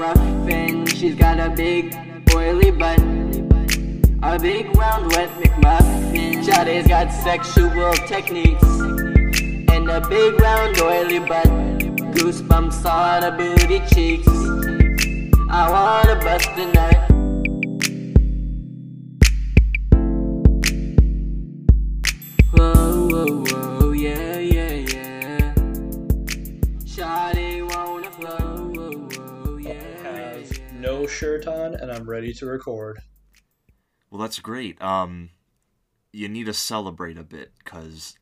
and she's got a big oily butt. A big round wet McMuffin. Shawty's got sexual techniques and a big round oily butt. Goosebumps on her booty cheeks. I wanna bust a nut. Shirt on and I'm ready to record. Well, that's great. Um, you need to celebrate a bit because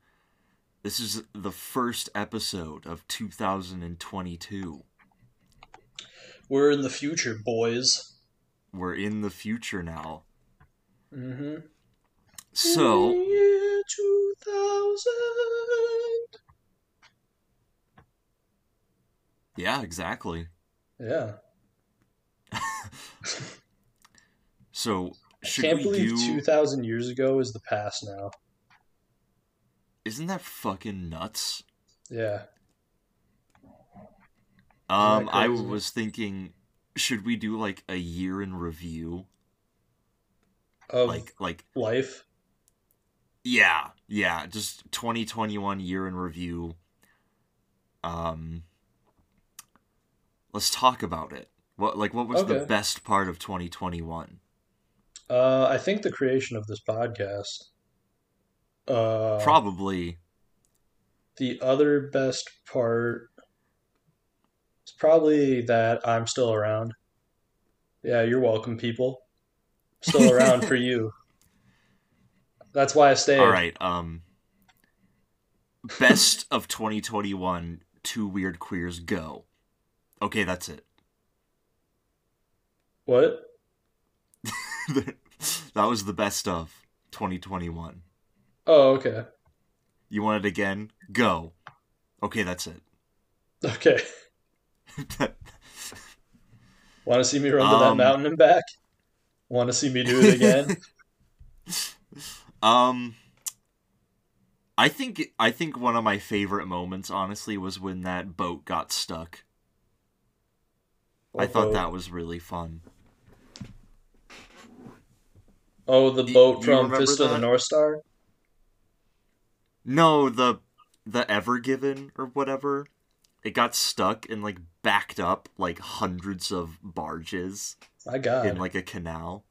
this is the first episode of 2022. We're in the future, boys. We're in the future now. Mm-hmm. So, year 2000. yeah, exactly. Yeah. So, should Can't we believe do 2000 years ago is the past now. Isn't that fucking nuts? Yeah. Um, I was thinking should we do like a year in review? Of Like like life. Yeah, yeah, just 2021 year in review. Um Let's talk about it. What like what was the best part of 2021? Uh, I think the creation of this podcast. Uh, Probably the other best part is probably that I'm still around. Yeah, you're welcome, people. Still around for you. That's why I stayed. All right, um best of 2021 two weird queers go. Okay, that's it. What? that was the best of 2021. Oh, okay. You want it again? Go. Okay, that's it. Okay. Want to see me run to that Um, mountain and back? Want to see me do it again? um I think I think one of my favorite moments honestly was when that boat got stuck. I thought boat? that was really fun. Oh, the Y- boat you from Fist of the? North Star? No, the the Ever Given or whatever. It got stuck and like backed up like hundreds of barges My God. in like a canal.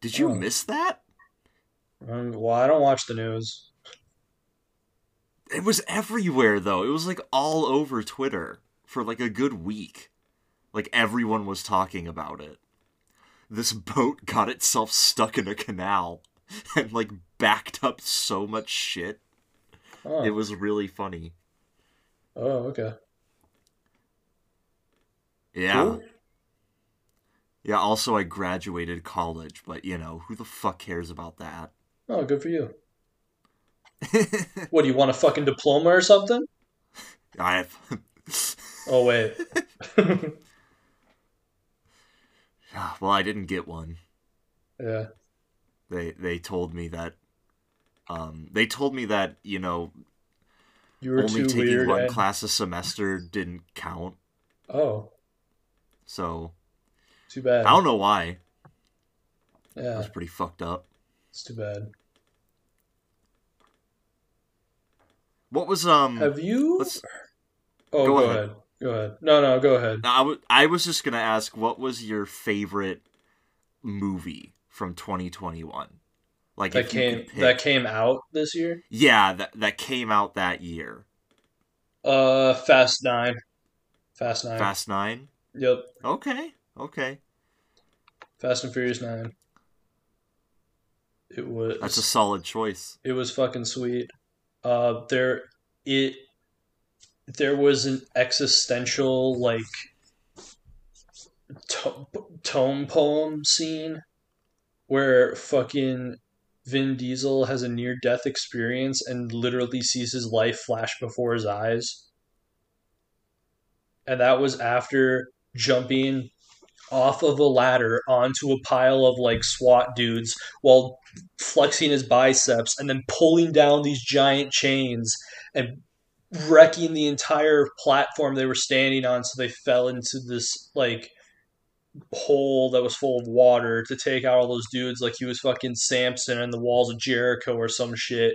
Did you Oh. miss that? Um, well, I don't watch the news. It was everywhere though. It was like all over Twitter for like a good week. Like everyone was talking about it. This boat got itself stuck in a canal and like backed up so much shit. Oh, It was really funny. oh okay. Yeah. Cool. Yeah, also I graduated college, but you know, who the fuck cares about that? Oh, good for you. What, do you want a fucking diploma or something? I have Oh, wait. Well, I didn't get one. yeah. They they told me that um they told me that, you know, You were only taking weird. one class a semester didn't count. Oh, So too bad. I don't know why. Yeah, was pretty fucked up. it's too bad. What was um? Have you? let's- Oh, go go, ahead. ahead. Go ahead. No, no, go ahead. I w- I was just gonna ask, what was your favorite movie from 2021? Like That came pick- that came out this year. yeah, that that came out that year. Uh, Fast Nine. Fast Nine. Fast Nine. Yep. Okay, okay, Fast and Furious Nine. It was. that's a solid choice. It was fucking sweet. Uh, there, it, there was an existential like to- tome poem scene where fucking Vin Diesel has a near death experience and literally sees his life flash before his eyes. And that was after jumping off of a ladder onto a pile of like SWAT dudes while flexing his biceps and then pulling down these giant chains and wrecking the entire platform they were standing on, so they fell into this like hole that was full of water to take out all those dudes like he was fucking Samson and the walls of Jericho or some shit.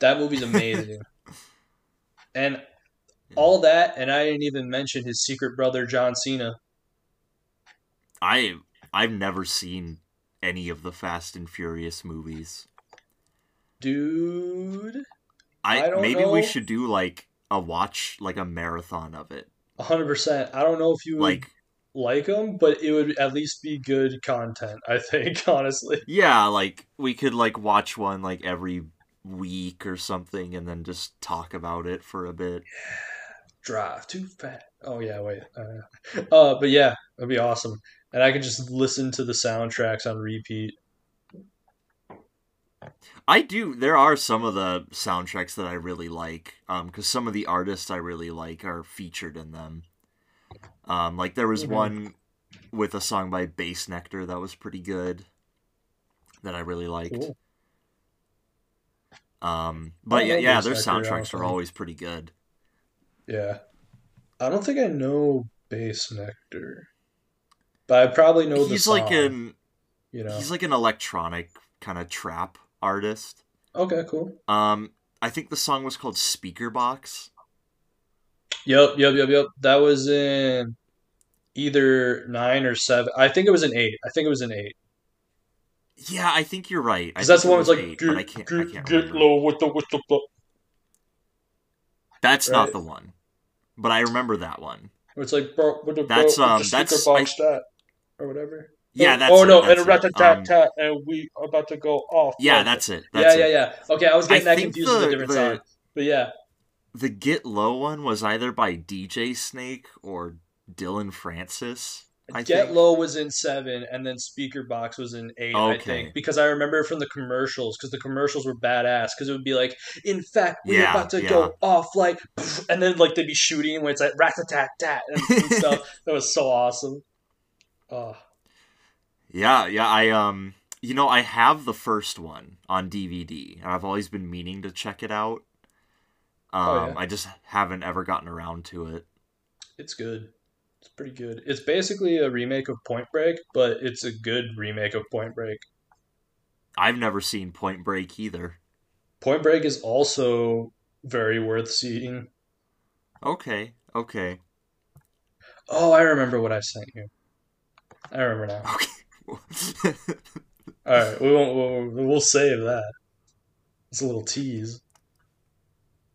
That movie's amazing. and all that, and I didn't even mention his secret brother John Cena. I I've never seen any of the Fast and Furious movies. Dude, I, I maybe we should do like a watch like a marathon of it. 100%. I don't know if you would Like like them, but it would at least be good content, I think, honestly. yeah, like we could like watch one like every week or something and then just talk about it for a bit. Drive too fast. Oh, yeah, wait. Uh, uh, but yeah, that'd be awesome. And I could just listen to the soundtracks on repeat. I do. There are some of the soundtracks that I really like, um, because some of the artists I really like are featured in them. Um, like there was Mhm. one with a song by Bassnectar that was pretty good, that I really liked. Cool. Um, but yeah, yeah, their soundtracks are always pretty good. Yeah. I don't think I know Bass Nectar. But I probably know the He's song, like an you know. he's like an electronic kind of trap artist. Okay, cool. Um, I think the song was called Speaker Box. Yep, yep, yep, yep. That was in either nine or seven. I think it was an eight. I think it was an eight. Yeah, I think you're right. Because that's the one that's like eight, get, I can't. I can't get low with the with the the- That's not the one, but I remember that one. it's like bro with the That's, with um, that's- box that or whatever. Yeah, oh, that's oh it, no, that's and a rat it. tat Um, tat, and we are about to go off. Yeah, that's it. yeah, That's yeah, it. yeah. Okay, I was I getting that think confused with the- a different the- song, but yeah, The Get Low one was either by DJ Snake or Dillon Francis. I Get think. Low was in seven, and then Speaker Box was in eight. I think because I remember from the commercials because the commercials were badass because it would be like, in fact, we're Yeah, about to yeah. go off like, and then like they'd be shooting when it's like rat tat tat tat and, and stuff. That was so awesome. Oh, Yeah, yeah. I um, you know, I have the first one on DVD, and I've always been meaning to check it out. Um, Oh, yeah. I just haven't ever gotten around to it. it's good. It's pretty good. It's basically a remake of Point Break, but it's a good remake of Point Break. I've never seen Point Break either. Point Break is also very worth seeing. Okay, okay, Oh, I remember what I sent you. I remember now. okay. All right, we won't. We'll, we'll save that. It's a little tease.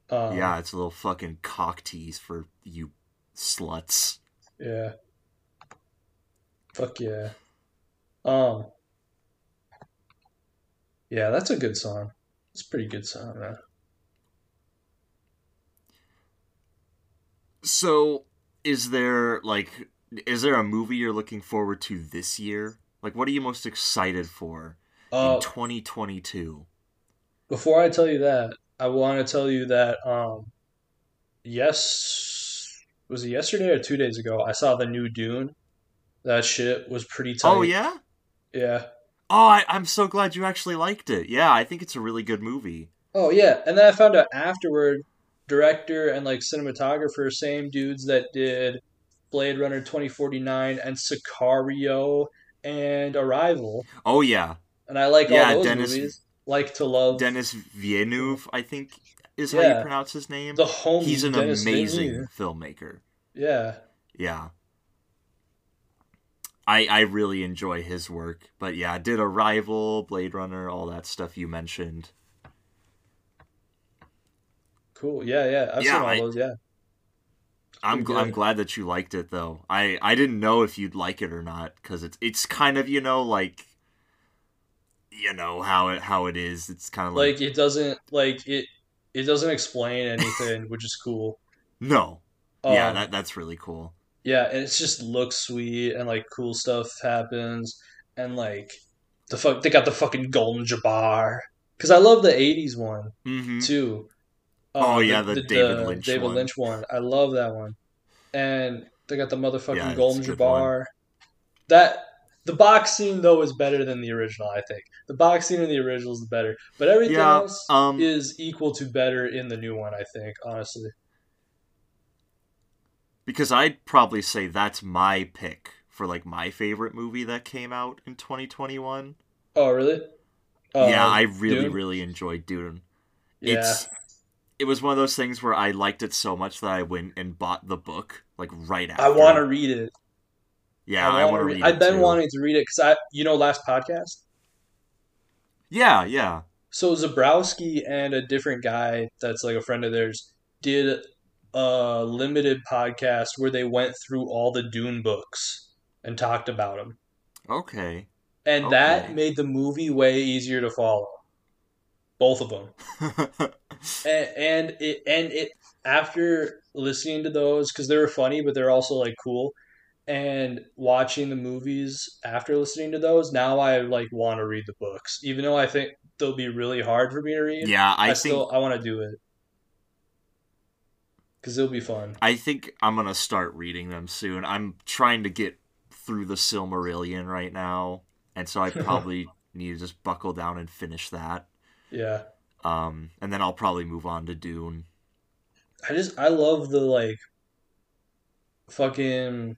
Um, yeah, it's a little fucking cock tease for you sluts. Yeah. Fuck yeah. Um. Yeah, that's a good song. It's a pretty good song, man. So, is there like is there a movie you're looking forward to this year? Like what are you most excited for Uh, in 2022? before I tell you that, I want to tell you that um, yes, was it yesterday or two days ago? I saw the new Dune. That shit was pretty tight. Oh yeah? Yeah. Oh, I, I'm so glad you actually liked it. Yeah, I think it's a really good movie. Oh yeah, and then I found out afterward, director and like cinematographer, same dudes that did Blade Runner 2049 and Sicario and Arrival, Oh yeah, and I like Yeah, all those Denis- movies. Like to love Denis Villeneuve, I think is how you pronounce his name. the homie. He's an Denis amazing Villeneuve. filmmaker. Yeah, Yeah. I I really enjoy his work. But yeah, did Arrival, Blade Runner, all that stuff you mentioned. cool. Yeah, yeah. I've Yeah, seen all I- those. Yeah. I'm gl- I'm glad that you liked it though. I I didn't know if you'd like it or not cuz it's it's kind of, you know, like you know how it how it is. It's kind of like, Like it doesn't like it. It doesn't explain anything, which is cool. no. yeah, Um, that that's really cool. Yeah, and it just looks sweet and like cool stuff happens and like the fuck they got the fucking Gom Jabbar because I love the '80s one Mhm. too. Oh, Um, yeah, the David Lynch David one. Lynch one. I love that one, and they got the motherfucking Yeah, Gom Jabbar. That The box scene though is better than the original. I think the box scene in the original is better, but everything Yeah, else um, is equal to better in the new one. I think honestly. because I'd probably say that's my pick for like my favorite movie that came out in 2021. Oh really? yeah, Um, I really, Dune? really enjoyed Dune. Yeah. It's it was one of those things where I liked it so much that I went and bought the book like right after. I want to read it. Yeah, I, want to read. read. I've been too. wanting to read it because I, you know, last podcast. Yeah, yeah. So Zebrowski and a different guy that's like a friend of theirs did a limited podcast where they went through all the Dune books and talked about them, Okay. and that made the movie way easier to follow. Both of them, and, and it and it after listening to those because they were funny, but they're also like cool. And watching the movies after listening to those, now I like want to read the books, even though I think they'll be really hard for me to read. yeah, I, I, think still I want to do it because it'll be fun. I think I'm gonna start reading them soon. I'm trying to get through the Silmarillion right now, and so I probably need to just buckle down and finish that. Yeah, Um, and then I'll probably move on to Dune. I just I love the like fucking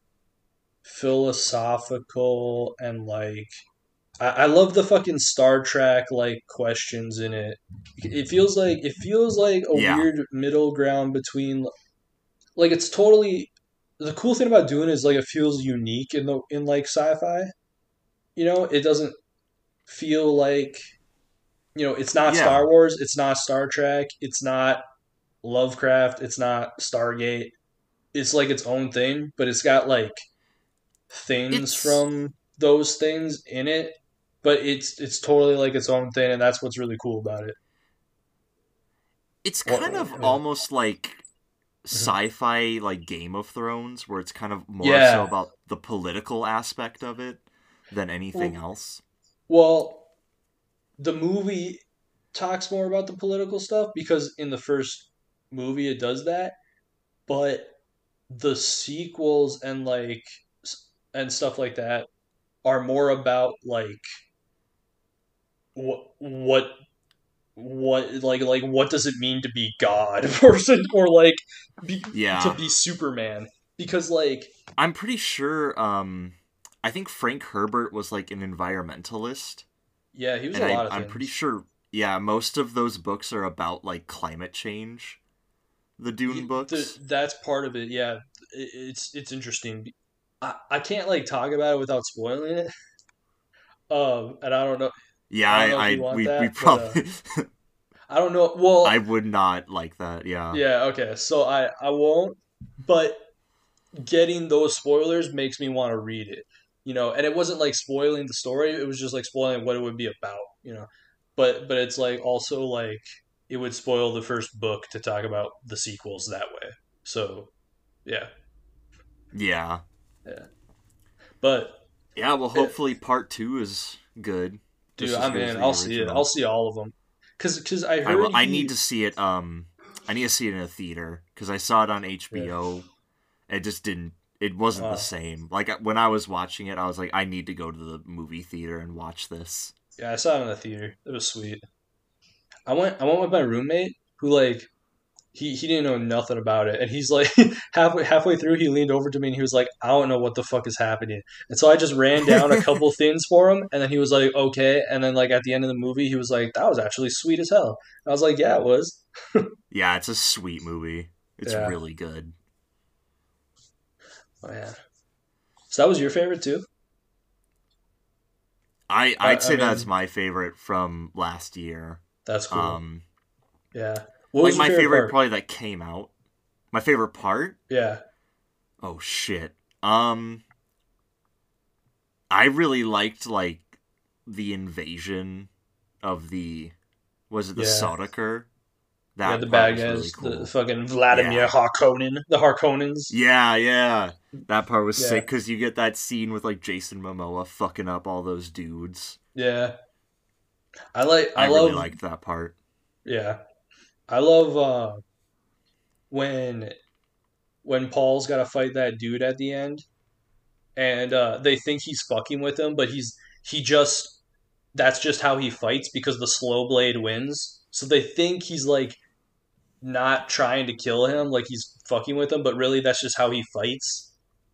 philosophical and like I, I love the fucking Star Trek like questions in it. It feels like it feels like a Yeah. weird middle ground between like it's totally the cool thing about Dune is like it feels unique in the in like sci-fi. You know, it doesn't feel like you know, it's not Yeah. Star Wars, it's not Star Trek, it's not Lovecraft, it's not Stargate. It's like its own thing, but it's got like things It's- from those things in it, but it's it's totally like its own thing and that's what's really cool about it. It's Well, kind of yeah. almost like mm-hmm. sci-fi, like Game of Thrones, where it's kind of more Yeah. so about the political aspect of it than anything Well- else. Well, the movie talks more about the political stuff because in the first movie it does that, but the sequels and like and stuff like that are more about like what what what like like what does it mean to be God or or like be, Yeah. to be Superman because like I'm pretty sure. Um, I think Frank Herbert was like an environmentalist, yeah he was and a I, lot of I'm things. pretty sure. Yeah, most of those books are about like climate change. The Dune Y- books. the- that's part of it. Yeah, it, it's it's interesting. I, I can't like talk about it without spoiling it. Um, and I don't know. yeah, I I, I, we, that, we but, probably. I don't know. Well, I would not like that. Yeah. yeah, okay. So I I won't. But getting those spoilers makes me want to read it. You know, and it wasn't like spoiling the story. It was just like spoiling what it would be about. You know, but but it's like also like it would spoil the first book to talk about the sequels that way. So, yeah. Yeah. Yeah. But Yeah. Well, hopefully part two is good. Dude, I'm good in. I'll see it. I'll see all of them. Cause, cause I heard I, will, I need to see it. Um, I need to see it in a theater because I saw it on HBO. It just didn't. It wasn't Oh. the uh. same. Like when I was watching it, I was like, I need to go to the movie theater and watch this. Yeah, I saw it in the theater. It was sweet. I went. I went with my roommate who like he he didn't know nothing about it, and he's like halfway halfway through, he leaned over to me and he was like, "I don't know what the fuck is happening." And so I just ran down a couple things for him, and then he was like, "Okay." And then like at the end of the movie, he was like, "That was actually sweet as hell." I was like, "Yeah, it was." Yeah, it's a sweet movie. It's Yeah. really good. Oh yeah. So that was your favorite too? I I'd say I mean- that's my favorite from last year. That's cool. Um, yeah. What like was my your favorite, probably that came out. My favorite part. Yeah. Oh shit. Um I really liked like the invasion of the was it the Yeah. Sardaukar? That yeah, the bad guys, really cool. the fucking Vladimir Yeah. Harkonnen, the Harkonnens. Yeah, yeah. That part was Yeah. sick because you get that scene with like Jason Momoa fucking up all those dudes. Yeah. I like. I, I, love. really liked that part. Yeah, I love uh, when when Paul's got to fight that dude at the end, and uh, they think he's fucking with him, but he's he just that's just how he fights because the slow blade wins. So they think he's like not trying to kill him, like he's fucking with him, but really that's just how he fights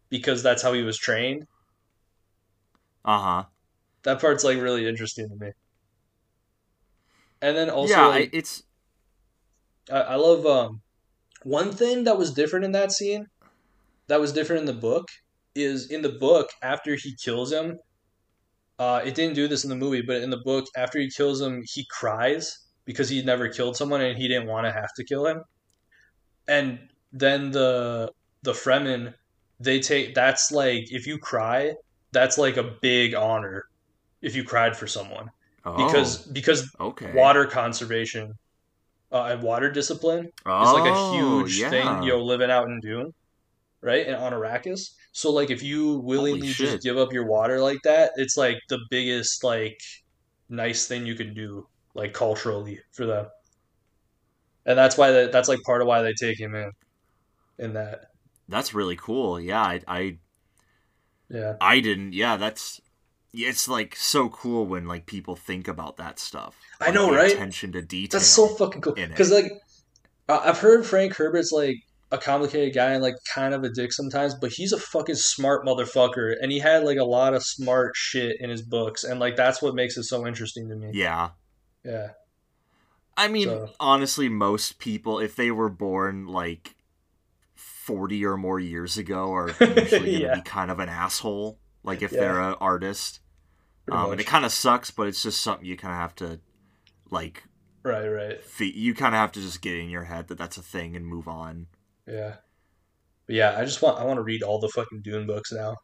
because that's how he was trained. Uh huh. That part's like really interesting to me. And then also, yeah, like, it's I, I love um, one thing that was different in that scene, that was different in the book, is in the book after he kills him. Uh, it didn't do this in the movie, but in the book, after he kills him, he cries because he never killed someone and he didn't want to have to kill him. And then the the Fremen, they take that's like if you cry, that's like a big honor if you cried for someone oh, because because okay. water conservation uh, and water discipline oh, is like a huge yeah. thing, you know, living out in Dune, right? And on Arrakis. So like if you willingly just give up your water like that, it's like the biggest like nice thing you can do, like culturally for them. And that's why that that's like part of why they take him in in that. That's really cool. Yeah, I, I Yeah. I didn't. Yeah, that's. It's like so cool when like people think about that stuff. I know, right? Attention to detail. That's so fucking cool. Because like, I've heard Frank Herbert's like a complicated guy and like kind of a dick sometimes, but he's a fucking smart motherfucker, and he had like a lot of smart shit in his books, and like that's what makes it so interesting to me. Yeah. Yeah, I mean, So- honestly, most people, if they were born like forty or more years ago, are usually gonna Yeah. be kind of an asshole. Like if Yeah. they're an artist, um, and it kind of sucks, but it's just something you kind of have to like. right, right, Fe- you kind of have to just get in your head that that's a thing and move on. yeah, but yeah. I just want I want to read all the fucking Dune books now.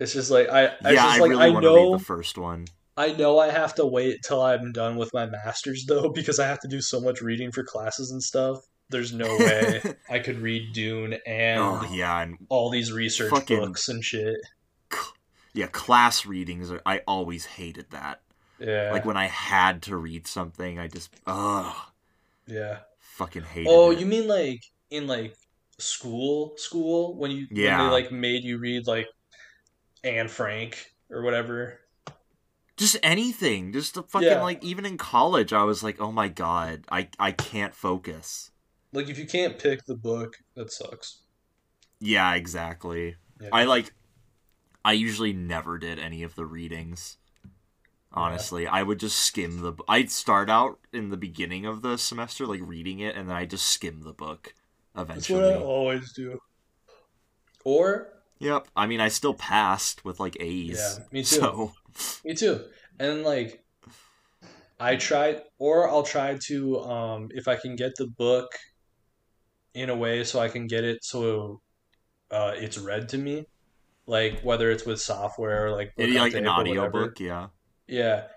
It's just like I, I yeah, just I like really I want to know read the first one. I know I have to wait till I'm done with my masters though because I have to do so much reading for classes and stuff. There's no way I could read Dune oh, and oh yeah, and all these research Fucking- books and shit. yeah, class readings. Are, I always hated that. Yeah. Like when I had to read something, I just ugh, yeah. fucking hated it. Oh, it. you mean like in like school school when you when Yeah. they like made you read like Anne Frank or whatever. Just anything just the fucking Yeah. like even in college i was like oh my god i i can't focus Like if you can't pick the book, that sucks. yeah exactly Yeah. i like i usually never did any of the readings honestly i would just skim the i'd start out in the beginning of the semester like reading it and then i just skim the book That's eventually what I always do. Or yep i mean i still passed with like a's Yeah, me too. so Me too. And like I try or I'll try to um if I can get the book in a way so I can get it so uh it's read to me. Like whether it's with software or like book on like an whatever. audiobook yeah Yeah.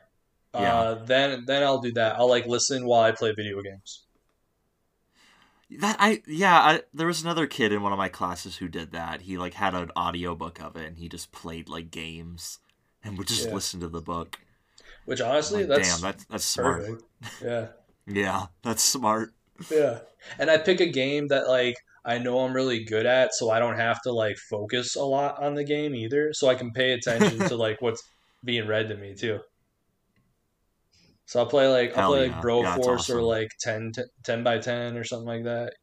Yeah. Uh then then I'll do that. I'll like listen while I play video games. That I yeah, I, there was another kid in one of my classes who did that. He like had an audiobook of it and he just played like games and would just Yeah. listen to the book. Which honestly Like, that's damn, that's that's smart. perfect. Yeah. Yeah, that's smart. Yeah. And I pick a game that like I know I'm really good at, so I don't have to like focus a lot on the game either. So I can pay attention to like what's being read to me too. So I'll play like I'll Hell play yeah. like Bro Yeah, Force or like 10, 10, 10 by 10 or something like that.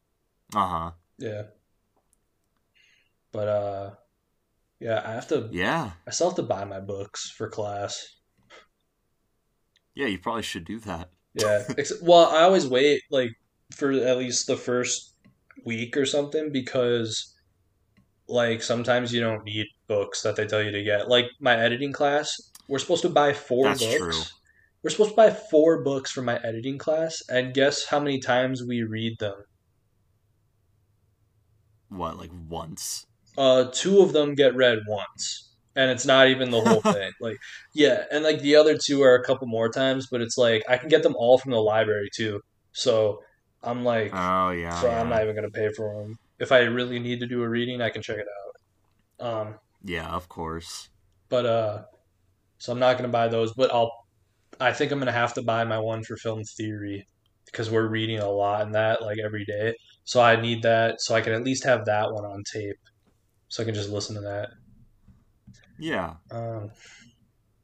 Uh-huh. Yeah. But uh yeah, I have to Yeah. I still have to buy my books for class. Yeah, you probably should do that. Yeah. Ex- well, I always wait like for at least the first week or something because like sometimes you don't need books that they tell you to get. Like my editing class, we're supposed to buy four That's books. true. We're supposed to buy four books for my editing class, and guess how many times we read them? What, like once? Uh, two of them get read once, and it's not even the whole thing. Like, yeah, and like the other two are a couple more times, but it's like I can get them all from the library too. So I'm like, Oh yeah. so yeah. I'm not even gonna pay for them. If I really need to do a reading, I can check it out. Um, Yeah, of course. but uh, so I'm not gonna buy those, but I'll. I think I'm gonna have to buy my one for film theory because we're reading a lot in that like every day. So I need that so I can at least have that one on tape, so I can just listen to that. Yeah. Um,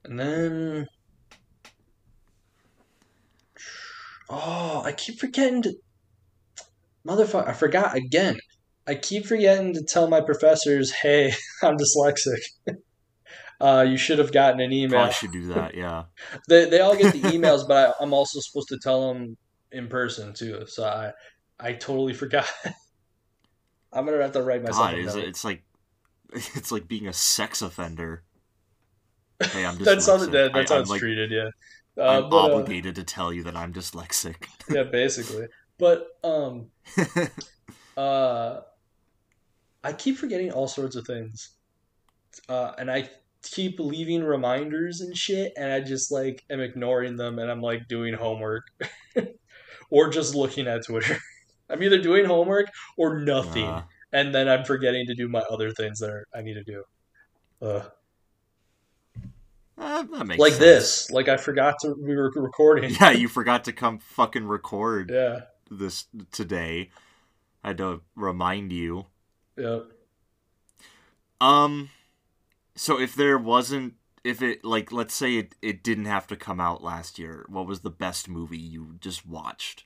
and then, oh, I keep forgetting to, motherfucker, I forgot again. I keep forgetting to tell my professors, hey, I'm dyslexic. Uh, you should have gotten an email. Probably should do that. Yeah. They they all get the emails, but I, I'm also supposed to tell them in person too. So I I totally forgot. I'm gonna have to write myself. God, a note. it's like it's like being a sex offender. Hey, I'm that's how dyslexic. that, that's I, how it's like treated. Yeah. Uh, I'm but, uh, obligated to tell you that I'm dyslexic. yeah, basically. But um, uh, I keep forgetting all sorts of things, uh, and I keep leaving reminders and shit, and I just like am ignoring them, and I'm like doing homework, or just looking at Twitter. I'm either doing homework or nothing, Uh, and then I'm forgetting to do my other things that are, I need to do. Uh, that makes like sense. this, like I forgot to we were recording. Yeah, you forgot to come fucking record Yeah. this today. I had to remind you. Yeah. Um, so if there wasn't, if it like, let's say it it didn't have to come out last year, what was the best movie you just watched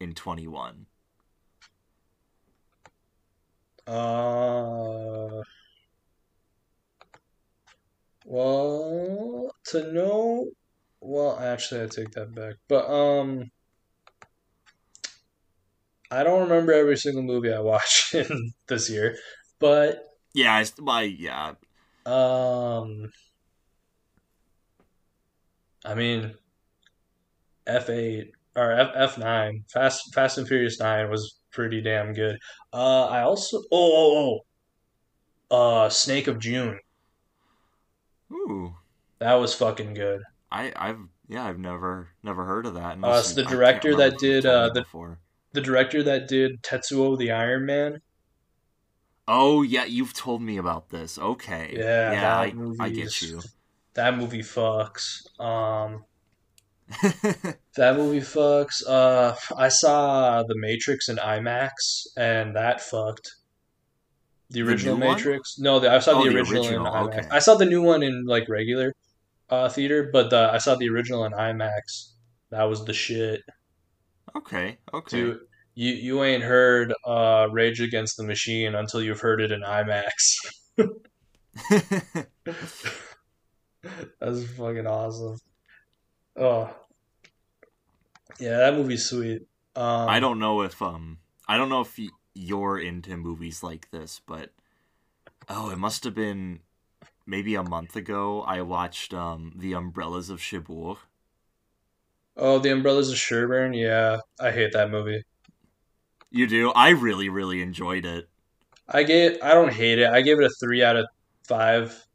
in twenty one? Uh, well, to know, well, actually, I take that back. But um, I don't remember every single movie I watched in this year. But Yeah, I, why, yeah, um, I mean, F eight or F F nine, Fast Fast and Furious nine was pretty damn good. Uh, I also oh oh oh, uh, Snake of June. ooh, That was fucking good. I I've yeah, I've never never heard of that. Uh, it's the you- I can't director that did, uh, the- before. The director that did Tetsuo the Iron Man. Oh yeah, you've told me about this. Okay, Yeah, yeah, I, I get you. That movie fucks. Um, that movie fucks. Uh, I saw The Matrix in IMAX, and that fucked. The The original one? Matrix? No, the, I saw Oh, the the original, original, in IMAX. okay. I saw the new one in like regular uh, theater, but the, I saw the original in IMAX. That was the shit. okay, okay. Dude, you you ain't heard uh, Rage Against the Machine until you've heard it in IMAX. That's fucking awesome. Oh, yeah, that movie's sweet. Um, I don't know if um I don't know if you're into movies like this, but oh, it must have been maybe a month ago. I watched um The Umbrellas of Cherbourg. Oh, The Umbrellas of Cherbourg. Yeah, I hate that movie. You do? I really really enjoyed it. I gave. I don't hate it. I gave it a three out of five.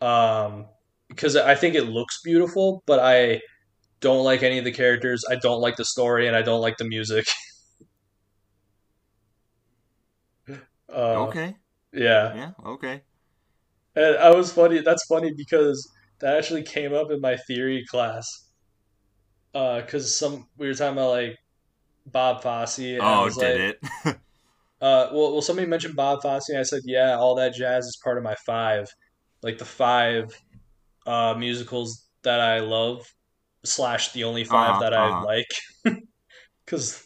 Um, because I think it looks beautiful, but I don't like any of the characters. I don't like the story, and I don't like the music. Uh, okay. Yeah. Yeah. Okay. And I was funny. That's funny because that actually came up in my theory class. Uh, because some we were talking about like Bob Fosse. And I oh, did like, it? Uh, well, well, somebody mentioned Bob Fosse, and I said, yeah, all that jazz is part of my five, like the five uh musicals that I love slash the only 5 Uh-huh, that I uh-huh. like, because,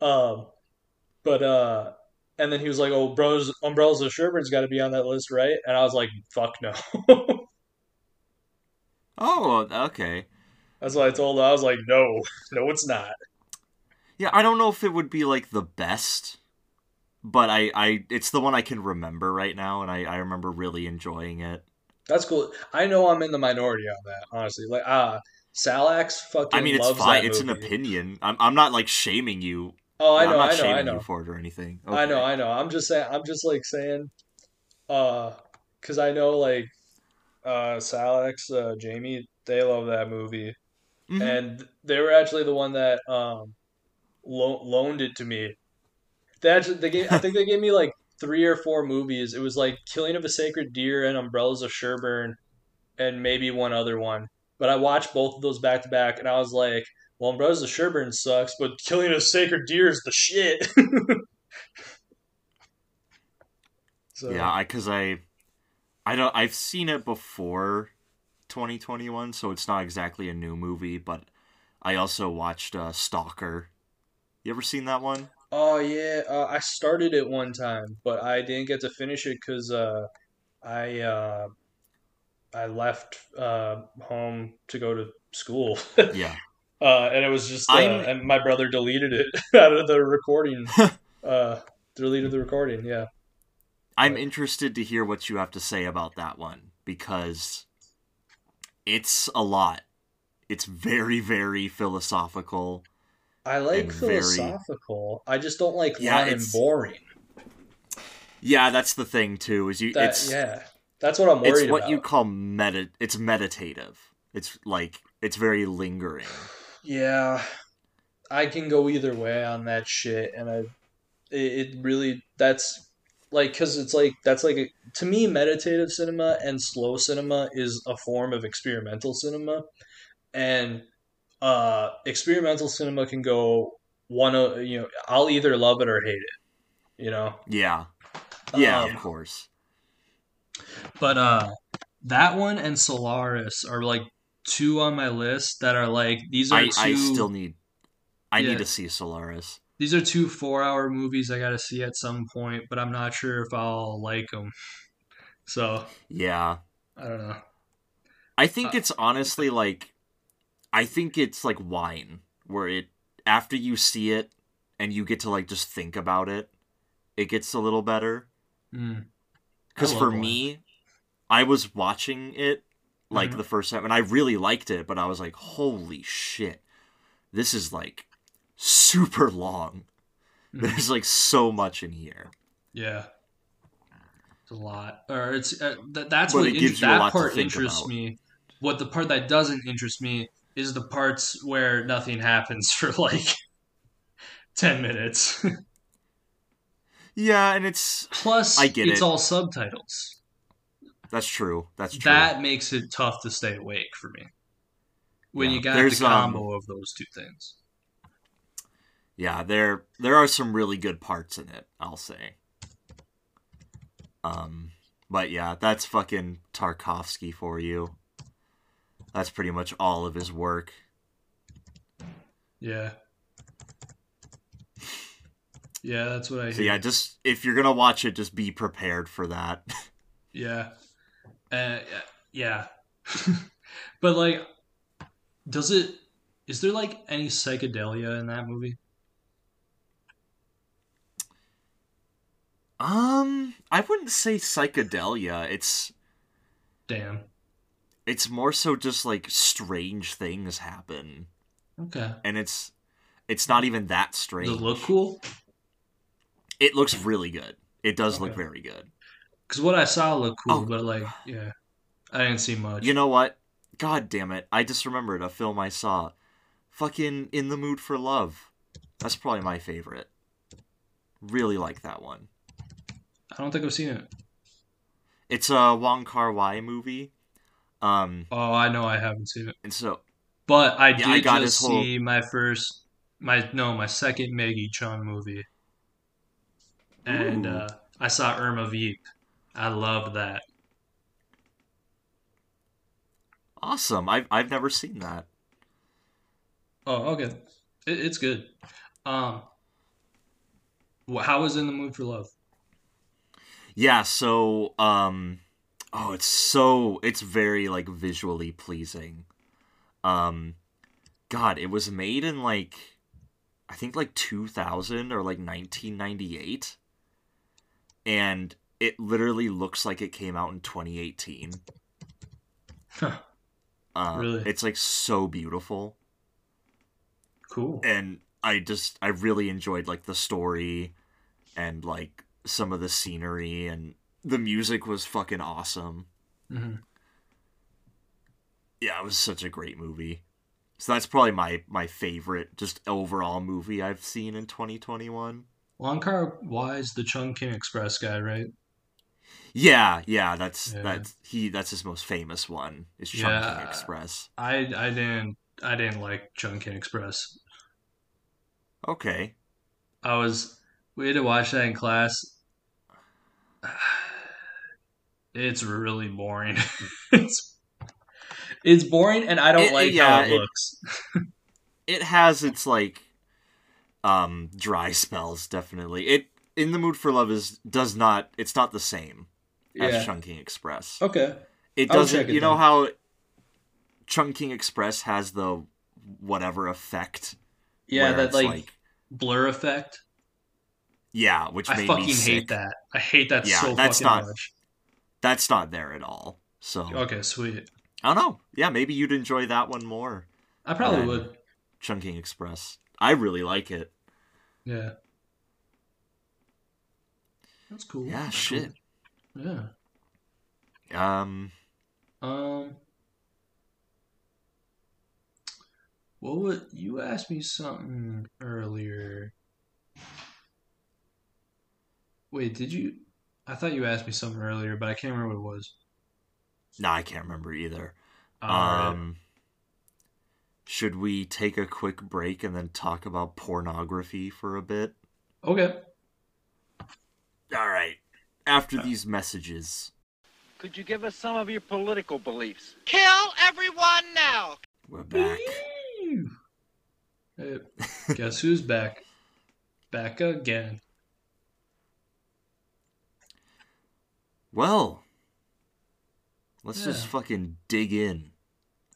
um, but uh. And then he was like, "Oh, bros, Umbrellas of Cherbourg's got to be on that list, right?" And I was like, "Fuck no." oh, okay. That's what I told him. I was like, no, no, it's not. Yeah, I don't know if it would be like the best, but I, I it's the one I can remember right now, and I, I remember really enjoying it. That's cool. I know I'm in the minority on that, honestly. Like, ah, Salax fucking I mean, it's fine. It's an opinion. I'm, I'm not like shaming you. Oh, I I'm know, not I know, shaming I know. you for it or anything. I know, Okay. I know. I'm just saying. I'm just like saying, uh, because I know like, uh, Salax, uh, Jamie, they love that movie, Mhm. and they were actually the one that um, lo- loaned it to me. They actually, they gave. I think they gave me like three or four movies. It was like Killing of a Sacred Deer and Umbrellas of Cherbourg, and maybe one other one. But I watched both of those back to back, and I was like, "Well, Umbrellas of Cherbourg sucks, but Killing of a Sacred Deer is the shit." so, Yeah, I because I I don't. I've seen it before 2021, so it's not exactly a new movie. But I also watched uh, Stalker. You ever seen that one? Oh yeah, uh, I started it one time, but I didn't get to finish it because uh, I uh, I left uh, home to go to school, Yeah. uh, and it was just uh, and my brother deleted it out of the recording. uh, deleted the recording. Yeah. I'm interested to hear what you have to say about that one because it's a lot. It's very, very philosophical. I like And very- philosophical. I just don't like Yeah, it's- boring. Yeah, that's the thing too. Is you That, it's yeah, that's what I'm worried it's what about. you call meta. It's meditative. It's like it's very lingering. Yeah, I can go either way on that shit, and I, it, it really that's like because it's like that's like a, to me meditative cinema and slow cinema is a form of experimental cinema, and uh, experimental cinema can go one of you know I'll either love it or hate it, you know. Yeah, yeah, Um, of course. But uh that one and Solaris are like two on my list that are like these are I two I still need. I Yeah. need to see Solaris. these are two 4-hour movies I got to see at some point, but I'm not sure if I'll like them. So, Yeah, I don't know. I think Uh, it's honestly like, I think it's like wine, where it after you see it and you get to like just think about it, it gets a little better. Mm. Because I for wine. me, I was watching it like Mhm. the first time, and I really liked it, but I was like, holy shit, this is like super long. Mhm. There's like so much in here. Yeah. It's a lot. Or it's uh, th- that's But what it gives you a that part interests about. me. What the part that doesn't interest me is the parts where nothing happens for like 10 minutes. Yeah, and it's Plus, I get it's it. all subtitles. that's true. That's true. That makes it tough to stay awake for me. When Yeah, you got there's, the um, combo of those two things. Yeah, there there are some really good parts in it, I'll say. Um but yeah, that's fucking Tarkovsky for you. That's pretty much all of his work. Yeah. Yeah, that's what I So hear. yeah, just if you're gonna watch it, just be prepared for that. Yeah. Uh, yeah. but like does it is there like any psychedelia in that movie? um, I wouldn't say psychedelia. It's Damn. It's more so just like strange things happen, Okay. and it's it's not even that strange. Does it look cool? It looks really good. It does look very good. Because what I saw looked cool, Oh. but like, yeah, I didn't see much. You know what? God damn it. I just remembered a film I saw. Fucking In the Mood for Love. That's probably my favorite. Really like that one. I don't think I've seen it. It's a Wong Kar Wai movie. Um, Oh, I know I haven't seen it, and so but I Yeah, did I got just whole- see my first, my no, my second Maggie Cheung movie, and uh, I saw Irma Vep. I loved that. awesome. I've I've never seen that. Oh, okay, it, it's good. Um, how was in the mood for love? Yeah, so um oh, it's so it's very like visually pleasing. Um god, it was made in like I think like 2000 or like 1998. And it literally looks like it came out in 2018. Huh, Uh, Really? It's like so beautiful. cool. and I just I really enjoyed like the story and like some of the scenery and the music was fucking awesome. hmm Yeah, it was such a great movie. So that's probably my my favorite just overall movie I've seen in 2021. Wong Kar Wai's, the Chungking Express guy, right? Yeah, yeah, that's Yeah. that's he that's his most famous one. Is Chungking Yeah. Express. I I didn't I didn't like Chungking Express. Okay. I was we had to watch that in class. It's really boring. it's it's boring, and I don't It- like yeah, how it, it- looks. it has its like um dry spells definitely it in the mood for love is does not it's not the same as Yeah. Chungking Express Okay. it doesn't you know then. how Chungking Express has the whatever effect Yeah, where that it's like, blur effect. yeah which I made fucking me sick hate that. I hate that Yeah, so that's fucking not- much. That's not there at all so Okay, sweet. i don't know yeah maybe you'd enjoy that one more I probably would. Chungking Express i really like it Yeah. That's cool. yeah That's shit cool. Yeah. um Um. What would you asked me something earlier? Wait, did you? I thought you asked me something earlier, but I can't remember what it was. no i can't remember either Alright. Um, should we take a quick break and then talk about pornography for a bit? okay. All right. After these messages, Could you give us some of your political beliefs? Kill everyone now! we're back. Hey, guess who's back? Back again. Well, let's just fucking dig in.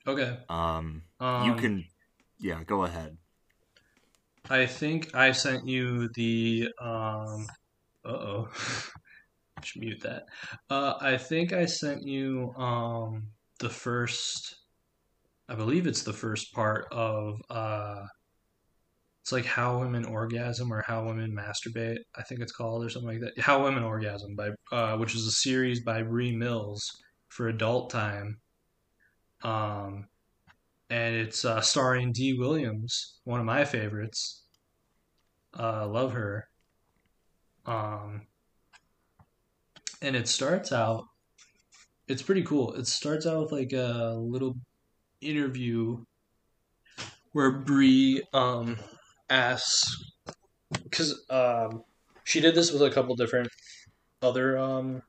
Okay. Um, Um, you can, yeah, go ahead. I think I sent you the um uh-oh. Should mute that. Uh I think I sent you um the first I believe it's the first part of uh it's like How Women Orgasm or How Women Masturbate, I think it's called or something like that. How Women Orgasm by uh which is a series by Bree Mills for adult time. Um and it's uh, starring Dee Williams, one of my favorites. Uh, love her. Um, and it starts out. It's pretty cool. It starts out with like a little interview where Bree um asks because um she did this with a couple different other um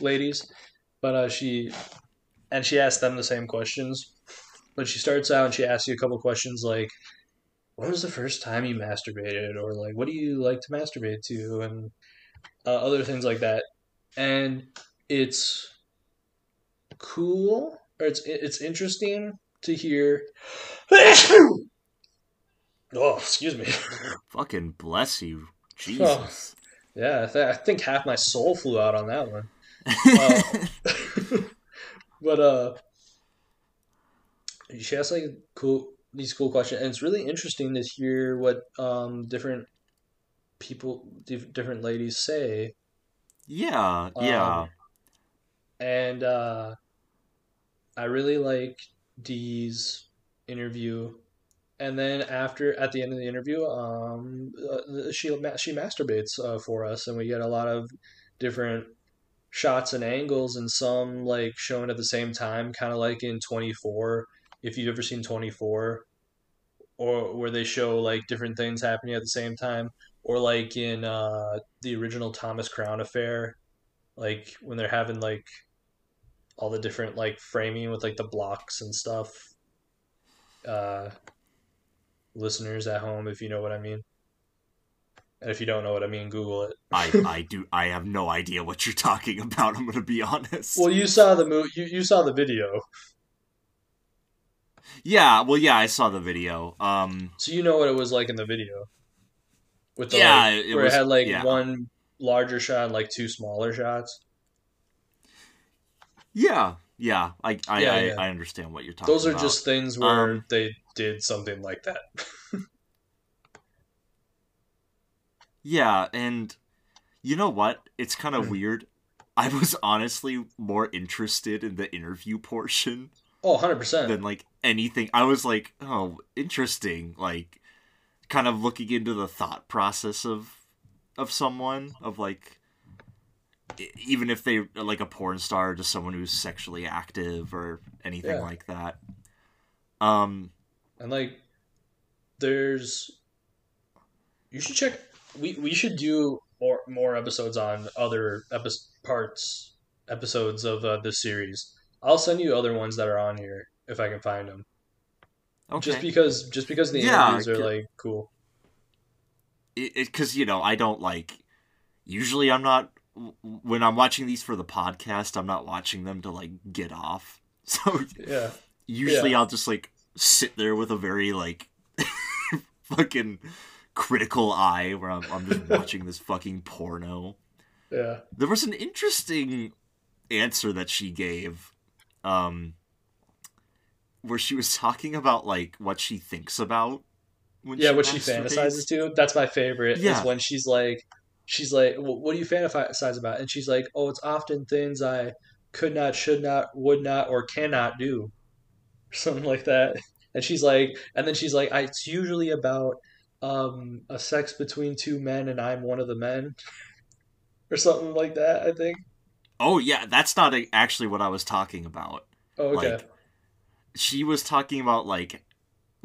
ladies, but uh she and she asked them the same questions. But she starts out and she asks you a couple questions like, "When was the first time you masturbated?" or like, "What do you like to masturbate to?" and uh, other things like that. And it's cool, or it's it's interesting to hear. Oh, excuse me. Fucking bless you, Jesus. Yeah, I, th- I think half my soul flew out on that one. Uh, but uh, she asked like cool these cool questions, and it's really interesting to hear what um different people, dif- different ladies say, yeah, yeah. Um, and uh, I really like Dee's interview. And then after, at the end of the interview, um, uh, she she masturbates uh, for us, and we get a lot of different shots and angles, and some like shown at the same time, kind of like in Twenty Four. If you've ever seen Twenty Four, or where they show like different things happening at the same time, or like in uh, the original Thomas Crown Affair, like when they're having like all the different like framing with like the blocks and stuff. Uh, listeners at home, if you know what I mean, and if you don't know what I mean, Google it. I, I do. I have no idea what you're talking about. I'm gonna be honest. Well, you saw the mo- you, you saw the video, yeah. Well, yeah. I saw the video. Um. so you know what it was like in the video. With the Yeah, like, it where was- it had like yeah. one larger shot and like two smaller shots. Yeah. Yeah. I. I. Yeah, I, yeah. I understand what you're talking. Those are about. just things where Um, they did something like that. Yeah, and you know what? It's kind Hmm. of weird. I was honestly more interested in the interview portion Oh, 100%. than like anything. I was like, oh, interesting. Like, kind of looking into the thought process of of someone of like even if they like a porn star just someone who's sexually active or anything Yeah. like that um And like, there's, you should check. We we should do more more episodes on other epi- parts episodes of uh, this series. I'll send you other ones that are on here if I can find them. Okay. Just because, just because the Yeah, interviews are like cool. because you know I don't like. Usually, I'm not when I'm watching these for the podcast. I'm not watching them to like get off. So Yeah, usually, Yeah. I'll just like sit there with a very like fucking critical eye where I'm, I'm just watching this fucking porno. yeah. There was an interesting answer that she gave, um, where she was talking about like what she thinks about. When Yeah, what she fantasizes to. That's my favorite. Yeah. Is when she's like, she's like, "What do you fantasize about?" And she's like, "Oh, it's often things I could not, should not, would not, or cannot do, something like that." And she's like, and then she's like, I, "It's usually about um, a sex between two men, and I'm one of the men, or something like that." I think. Oh yeah, that's not actually what I was talking about. Oh, okay. Like, She was talking about like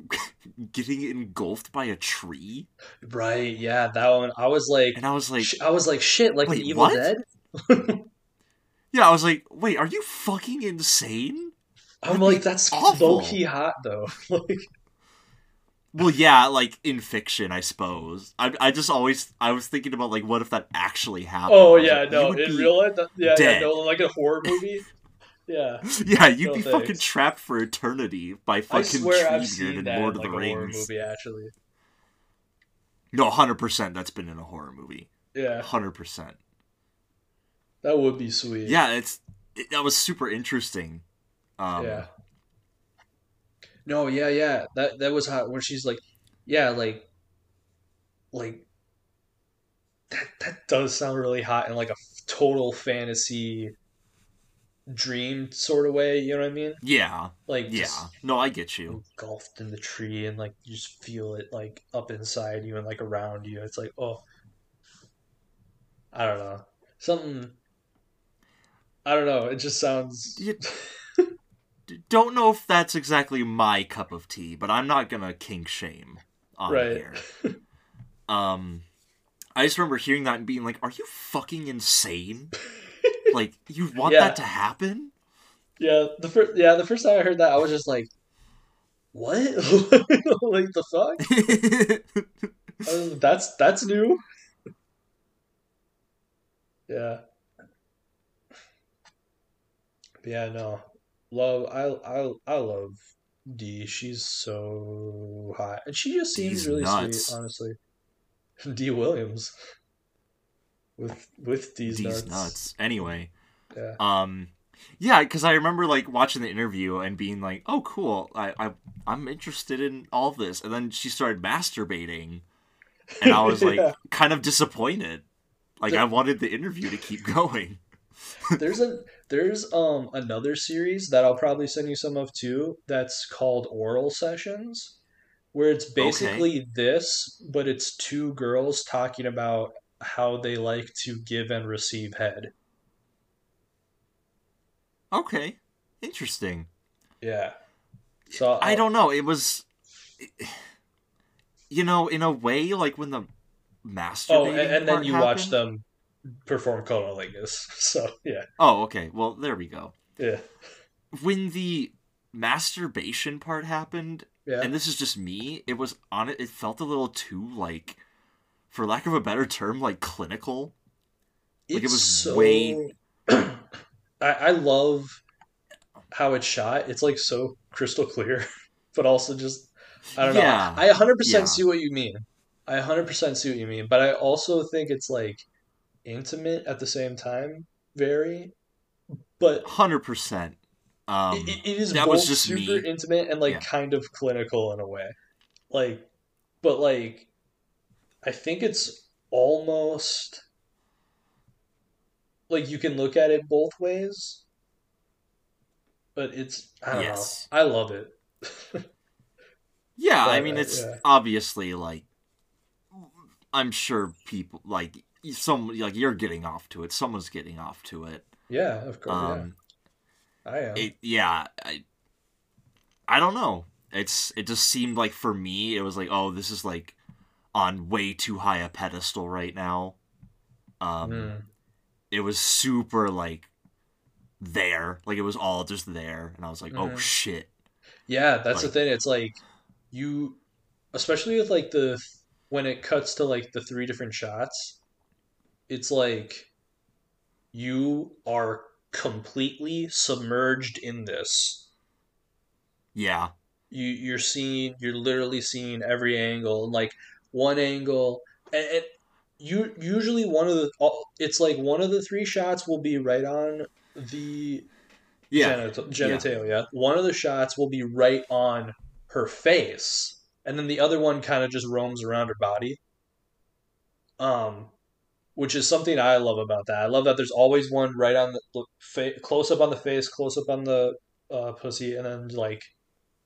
getting engulfed by a tree, right. Yeah, that one. I was like, and I was like, sh- I was like, shit, like Wait, the Evil what? Dead. yeah, I was like, wait, are you fucking insane? I'm like, that's awful. low key hot though. like. Well, yeah, like in fiction, I suppose. I, I just always, I was thinking about like, what if that actually happened? Oh yeah, like, no, in real life, that, yeah, yeah, no, like a horror movie. Yeah, Yeah, you'd No be fucking trapped for eternity by fucking Treebeard in that Lord in of the a Rings. movie. Actually, No, hundred percent. That's been in a horror movie. yeah, Hundred percent. that would be sweet. Yeah, it's it, that was super interesting. Um, yeah. No, yeah, yeah. That that was hot when she's like, yeah, like, like that. That does sound really hot in like a total fantasy dream sort of way. You know what I mean? yeah, Like, yeah. No, I get you. engulfed in the tree and like you just feel it like up inside you and like around you. It's like, oh, I don't know. Something, I don't know. It just sounds. Don't know if that's exactly my cup of tea, but I'm not gonna kink shame on Right. here. Um, I just remember hearing that and being like, "Are you fucking insane? like, you want Yeah. that to happen?" Yeah, the first yeah, the first time I heard that, I was just like, "What? like the fuck? That's that's new." Yeah. But yeah, no. Love I I I love Dee. She's so hot. And she just seems D's really nuts. sweet, honestly. Dee Williams. With with D's, These nuts. nuts. Anyway, Yeah. um, yeah, because I remember like watching the interview and being like, "Oh, cool! I, I I'm interested in all of this." And then she started masturbating, and I was like, Yeah. kind of disappointed. Like I wanted the interview to keep going. There's a there's um another series that I'll probably send you some of too that's called Oral Sessions where it's basically this but it's two girls talking about how they like to give and receive head. Okay, interesting. Yeah. So I don't know. It was, you know, in a way, like when the masturbating. Oh, and, and then you watch happened- them perform cunnilingus. So, yeah. Oh, okay. Well, there we go. Yeah. When the masturbation part happened, Yeah. and this is just me, it was on it. It felt a little too like, for lack of a better term, like clinical. like, it was so way- I, I love how it's shot. It's like so crystal clear, but also just I don't Yeah. know. I 100% Yeah. see what you mean. I 100% see what you mean, but I also think it's like intimate at the same time, very. But Hundred percent. Um, it, it is that both was just super me. intimate and like Yeah. kind of clinical in a way. Like, but like, I think it's almost like you can look at it both ways. But it's I don't Yes. know. I love it. Yeah, I mean it's yeah. obviously like I'm sure people like some like you're getting off to it. Someone's getting off to it. Yeah, of course. Um yeah, I am. it yeah, I I don't know. It's it just seemed like for me it was like, oh, this is like on way too high a pedestal right now. Um Mm. it was super like there. Like it was all just there, and I was like, oh Mhm. shit. Yeah, that's the thing. It's like you, especially with like the when it cuts to like the three different shots, it's like you are completely submerged in this. Yeah. You you're seeing you're literally seeing every angle, like one angle, and, and you usually one of the it's like one of the three shots will be right on the Yeah. genita- genitalia. One of the shots will be right on her face, and then the other one kind of just roams around her body. Um, which is something I love about that. I love that there's always one right on the, the fa- close up on the face, close up on the uh, pussy, and then like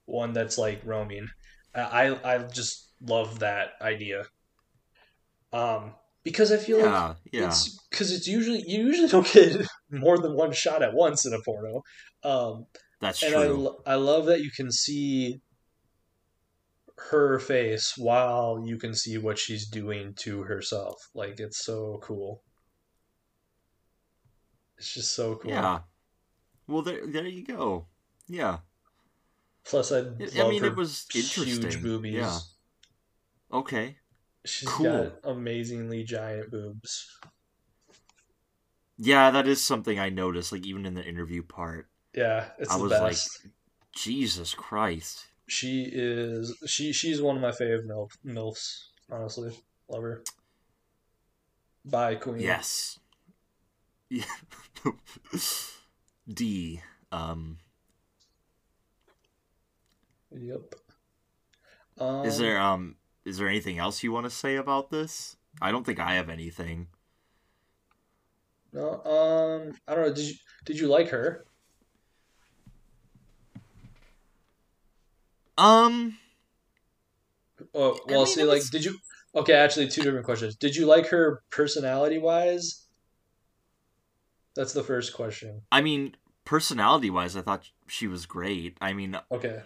one that's like roaming. I I, I just love that idea. Um, because I feel like Yeah. Yeah. it's because it's usually you usually don't get more than one shot at once in a porno. Um, That's and I, true. lo- I love that you can see her face while you can see what she's doing to herself. Like it's so cool. It's just so cool. Yeah. Well, there, there you go. Yeah. Plus, I I mean, it was huge boobies. Yeah. Okay. She's Cool. got amazingly giant boobs. Yeah, that is something I noticed. Like even in the interview part, Yeah, it's I the was like, best. Jesus Christ. She is she she's one of my fave milf, milfs. Honestly, love her. Bye, Queen. Yes. Yeah. Dee. Um. Yep. Um, Is there um. Is there anything else you want to say about this? I don't think I have anything. No. Um. I don't know. Did you did you like her? Um. Oh, I well, mean, see, it like, did you? Okay, actually, two different questions. Did you like her personality wise? That's the first question. I mean, personality wise, I thought she was great. I mean, Okay.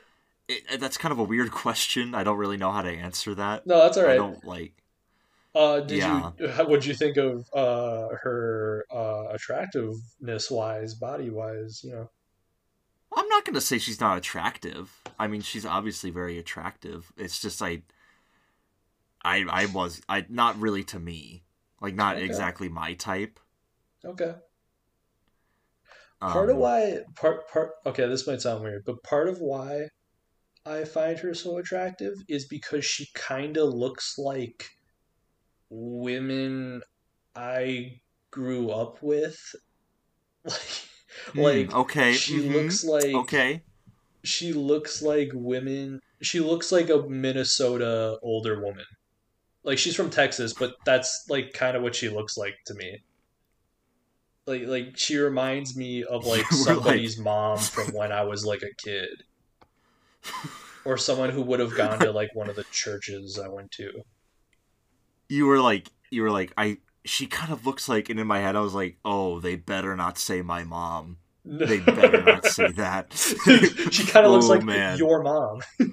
it, that's kind of a weird question. I don't really know how to answer that. No, that's all right. I don't like. Uh, did Yeah. you? What would you think of uh her uh attractiveness wise, body wise? You know. I'm not gonna say she's not attractive. I mean, she's obviously very attractive. It's just I, I, I was I not really to me, like not Okay. exactly my type. Okay. Part of Um, why part part okay, this might sound weird, but part of why I find her so attractive is because she kind of looks like women I grew up with. Like hmm, like okay, she mhm, looks like okay, she looks like women she looks like a Minnesota older woman. Like she's from Texas, but that's like kind of what she looks like to me. Like like she reminds me of like somebody's mom from when I was like a kid. Or someone who would have gone to like one of the churches I went to. you were like you were like I. She kind of looks like, and in my head, I was like, "Oh, they better not say my mom. They better not say that." she kind of looks Oh, like man. your mom.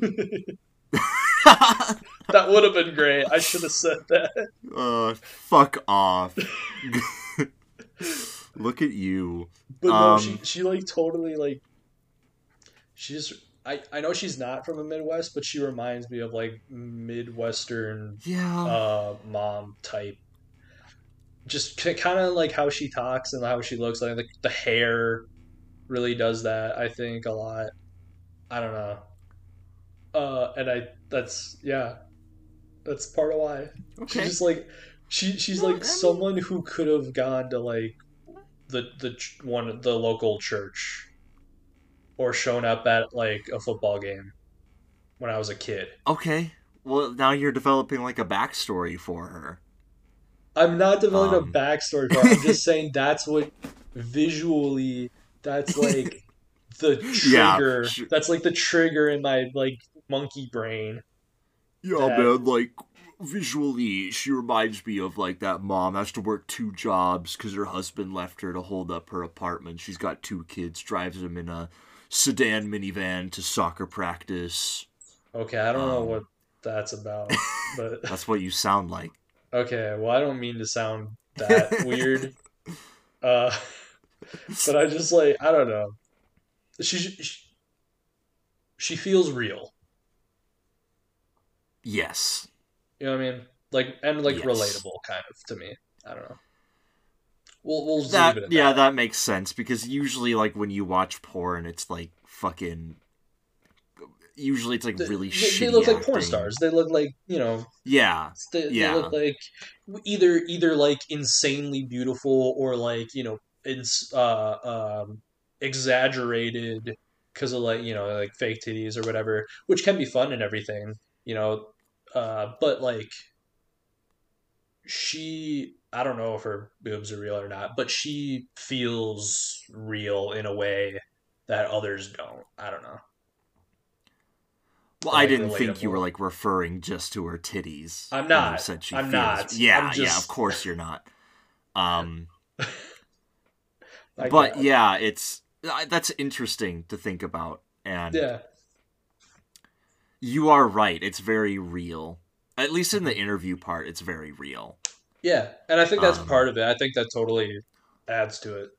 That would have been great. I should have said that. uh, fuck off. Look at you. But no, Um, she she like totally like she's I I know she's not from the Midwest, but she reminds me of like Midwestern Yeah. uh mom type. Just kind of like how she talks and how she looks. Like the, the hair really does that. I think a lot. I don't know. Uh, and I that's yeah, that's part of why. She's just like she she's No, I like mean- someone who could have gone to like the the one the local church or shown up at like a football game when I was a kid. Okay. Well, now you're developing like a backstory for her. I'm not developing Um. a backstory for it. I'm just saying that's what visually that's like the Yeah, trigger. sure. That's like the trigger in my like monkey brain. Yeah, That- man. Like visually, she reminds me of like that mom has to work two jobs because her husband left her to hold up her apartment. She's got two kids, drives them in a sedan minivan to soccer practice. Okay, I don't know Um. what that's about, but That's what you sound like. Okay, well, I don't mean to sound that weird. Uh, but I just like I don't know. She she, she feels real. Yes. You know what I mean? Like and like Yes. relatable kind of to me. I don't know. We'll we'll That yeah, that. that makes sense because usually like when you watch porn, it's like fucking. Usually it's like really they, shitty. they look like porn stars. They look like you know Yeah, they, Yeah. they look like either either like insanely beautiful or like you know it's uh um exaggerated because of like you know like fake titties or whatever, which can be fun and everything, you know. Uh, but like she, I don't know if her boobs are real or not, but she feels real in a way that others don't. I don't know. Well, I didn't think you were like referring just to her titties. I'm when you not. said she I'm feels- not. Yeah, I'm yeah. Of course you're not. Um, but yeah, it's uh, that's interesting to think about, and yeah, you are right. It's very real. At least in the interview part, it's very real. yeah, and I think that's Um, part of it. I think that totally adds to it.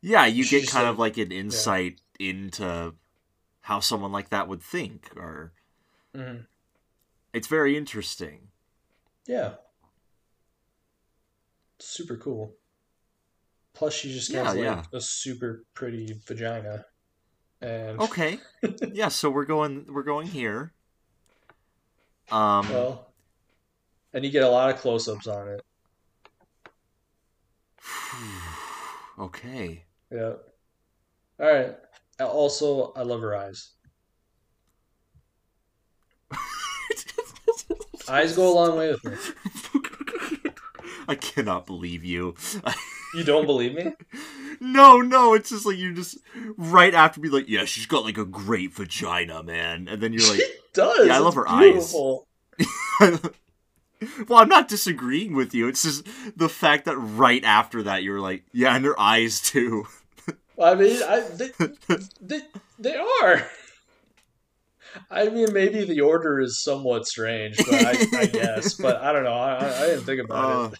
Yeah, you get kind like- of like an insight into how someone like that would think, or hmm it's very interesting. Yeah, super cool. Plus, she just Yeah, has like yeah. a super pretty vagina, and Okay, yeah. So we're going. We're going here. Um. well, and you get a lot of close-ups on it. okay. Yeah. All right. Uh, also, I love her eyes. Eyes go a long way with me. I cannot believe you. You don't believe me? no, no, it's just like you're just right after be like, yeah, she's got like a great vagina, man, and then you're like, It does. Yeah, I love her eyes. well, I'm not disagreeing with you. It's just the fact that right after that you're like, yeah, and her eyes too. I mean, I they, they, they are. I mean, maybe the order is somewhat strange, but I, I guess. But I don't know. I, I, didn't think about Uh, it.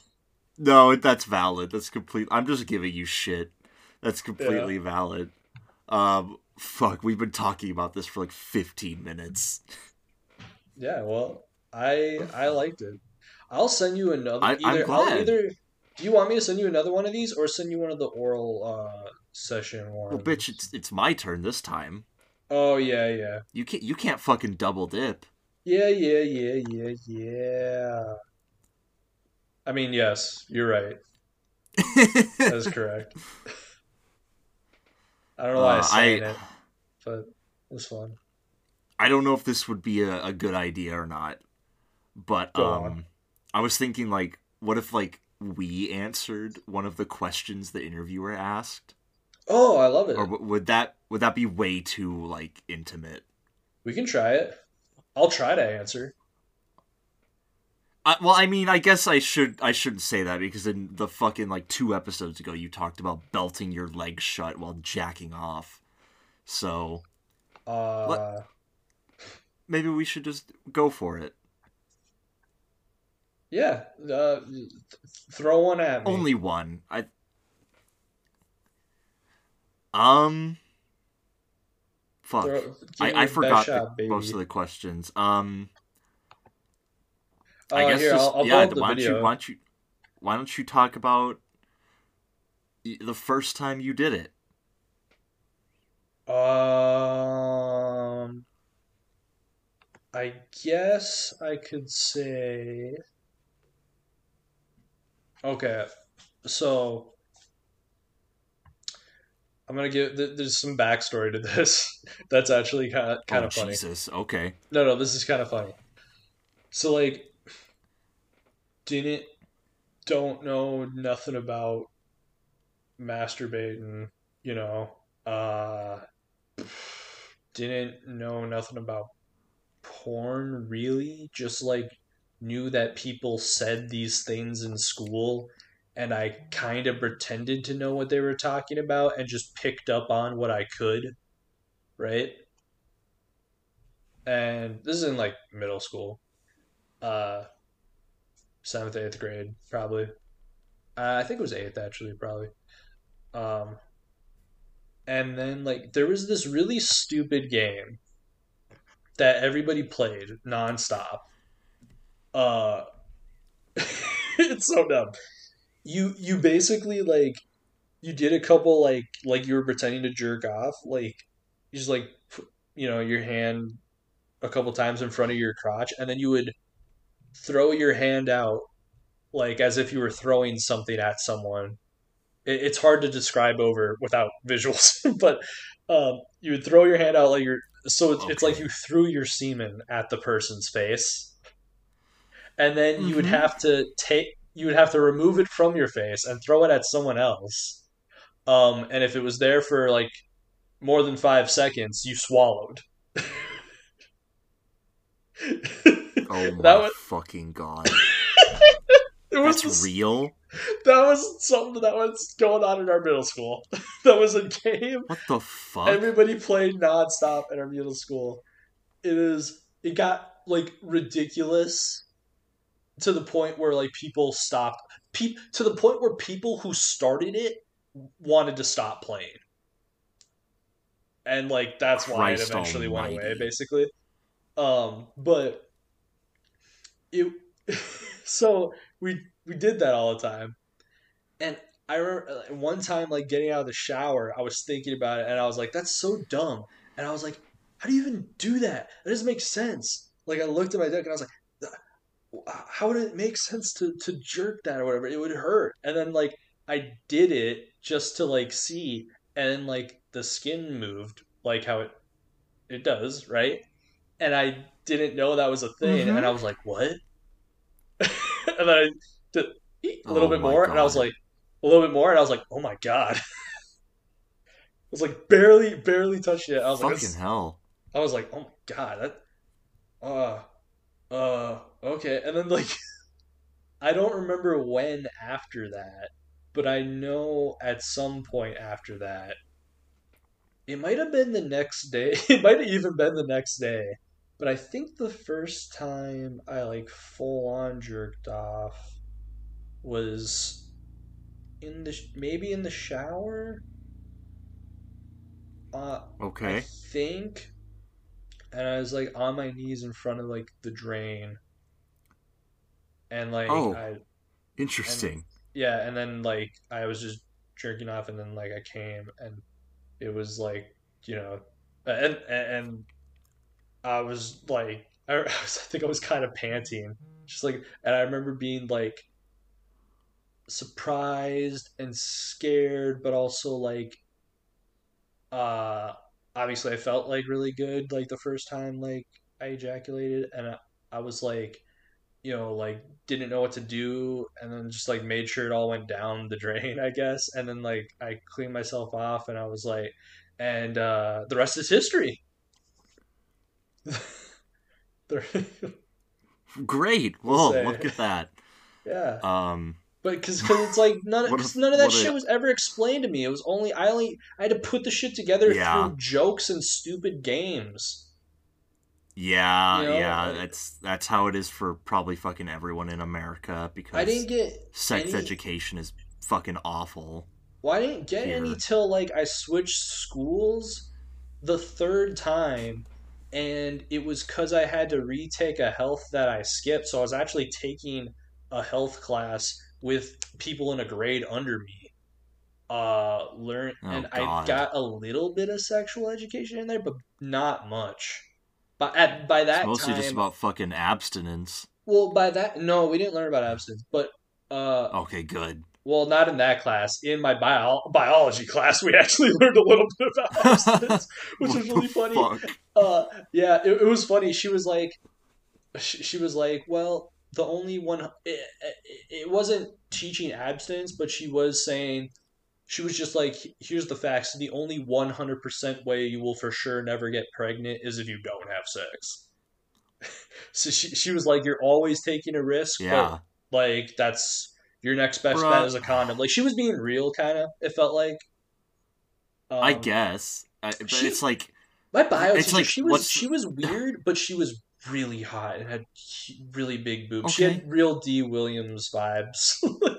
no, that's valid. That's complete. I'm just giving you shit. That's completely valid. Um, fuck, we've been talking about this for like 15 minutes. Yeah. Well, I I liked it. I'll send you another. I- I'm either, I'll glad. either. Do you want me to send you another one of these, or send you one of the oral uh, session ones? Well, bitch, it's it's my turn this time. Oh yeah, yeah, You can't you can't fucking double dip. yeah, yeah, yeah, yeah, yeah. I mean, yes, you're right. That is correct. I don't know why I Uh, said it, but it was fun. I don't know if this would be a, a good idea or not, but Go um, on. I was thinking like, what if like we answered one of the questions the interviewer asked, Oh, I love it. or would that would that be way too like intimate? We can try it. I'll try to answer. I, well, I mean, I guess I should I shouldn't say that because in the fucking like two episodes ago, you talked about belting your legs shut while jacking off. So Uh, maybe we should just go for it. yeah. Uh, th- throw one at me. Only one. I. Um. Fuck. Throw- I, I forgot shot, baby. most of the questions. Um. Uh, I guess here, just I'll, I'll yeah. the Why don't you why don't you why don't you talk about the first time you did it? Um, I guess I could say. Okay, so I'm gonna give. There's some backstory to this that's actually kind of kind oh of funny. Jesus. Okay. No, no, this is kind of funny. So like, didn't don't know nothing about masturbating, you know. Uh, didn't know nothing about porn really. Just like knew that people said these things in school, and I kind of pretended to know what they were talking about and just picked up on what I could, right? And this is in like middle school uh seventh eighth grade probably uh, i think it was eighth actually probably Um, and then like there was this really stupid game that everybody played nonstop. Uh, it's so dumb. You you basically like you did a couple like like you were pretending to jerk off like you just like you know your hand a couple times in front of your crotch and then you would throw your hand out like as if you were throwing something at someone. It, it's hard to describe over without visuals but um, you would throw your hand out like you're so it's, it's like you threw your semen at the person's face. And then you would Mhm. have to take you would have to remove it from your face and throw it at someone else um, and if it was there for like more than five seconds you swallowed Oh my that was fucking god. it was That's real? that was something that was going on in our middle school that was a game What the fuck? Everybody played nonstop in our middle school. It is it got like ridiculous to the point where like people stopped pe- to the point where people who started it wanted to stop playing. And like that's why it eventually went away basically. Um but it so we we did that all the time. And I remember one time, like getting out of the shower, I was thinking about it, and I was like, "That's so dumb." And I was like, "How do you even do that? That doesn't make sense." Like I looked at my dick, and I was like, "Uh, "How would it make sense to to jerk that or whatever? It would hurt." And then like I did it just to like see, and like the skin moved, like how it it does, right? And I didn't know that was a thing, Mhm. and I was like, "What?" and then I did a little Oh bit more, and I was like, a little bit more, and I was like, "Oh my god!" I was like barely, barely touched it. I was like, Fucking "This-" hell. I was like, "Oh my god!" That, uh, uh, okay. And then like, I don't remember when after that, but I know at some point after that, it might have been the next day. It might have even been the next day. But I think the first time I like full on jerked off was in the maybe in the shower. Uh, I Okay. think, and I was like on my knees in front of like the drain, and like Oh. I Interesting. yeah, and then like I was just jerking off, and then like I came, and it was like you know, and and I was like I, I think I was kind of panting, just like, and I remember being like surprised and scared, but also like, uh, obviously I felt like really good like the first time like I ejaculated, and I, I was like you know, like didn't know what to do, and then just like made sure it all went down the drain, I guess. And then like I cleaned myself off, and I was like, and uh, the rest is history. Great. Whoa, say. look at that. yeah, Um, but because it's like none, a- cause none of that what a- shit was ever explained to me. It was only I only I had to put the shit together Yeah. through jokes and stupid games. Yeah, You know, yeah, like- that's that's how it is for probably fucking everyone in America because I didn't get sex any- education is fucking awful. Well, I didn't get any till like I switched schools the third time, and it was because I had to retake a health that I skipped. So I was actually taking a health class with people in a grade under me. Uh, learn, Oh, and I got a little bit of sexual education in there, but not much. But at by that It's mostly time, just about fucking abstinence. well, by that no, we didn't learn about abstinence, but uh, Okay, good. well, not in that class. In my bio- biology class, we actually learned a little bit about abstinence, which was really funny. Uh, yeah, it, it was funny. She was like, she, she was like, well, the only one. It, it, it wasn't teaching abstinence, but she was saying, she was just like, here's the facts. The only one hundred percent way you will for sure never get pregnant is if you don't have sex. so she she was like, you're always taking a risk, Yeah. but like that's your next best Bruh. bet is a condom. Like she was being real, kind of. It felt like. I Um, guess. I, but she- it's like my bio It's teacher, like, she was she was weird, but she was really hot and had really big boobs. She had real Dee Williams vibes.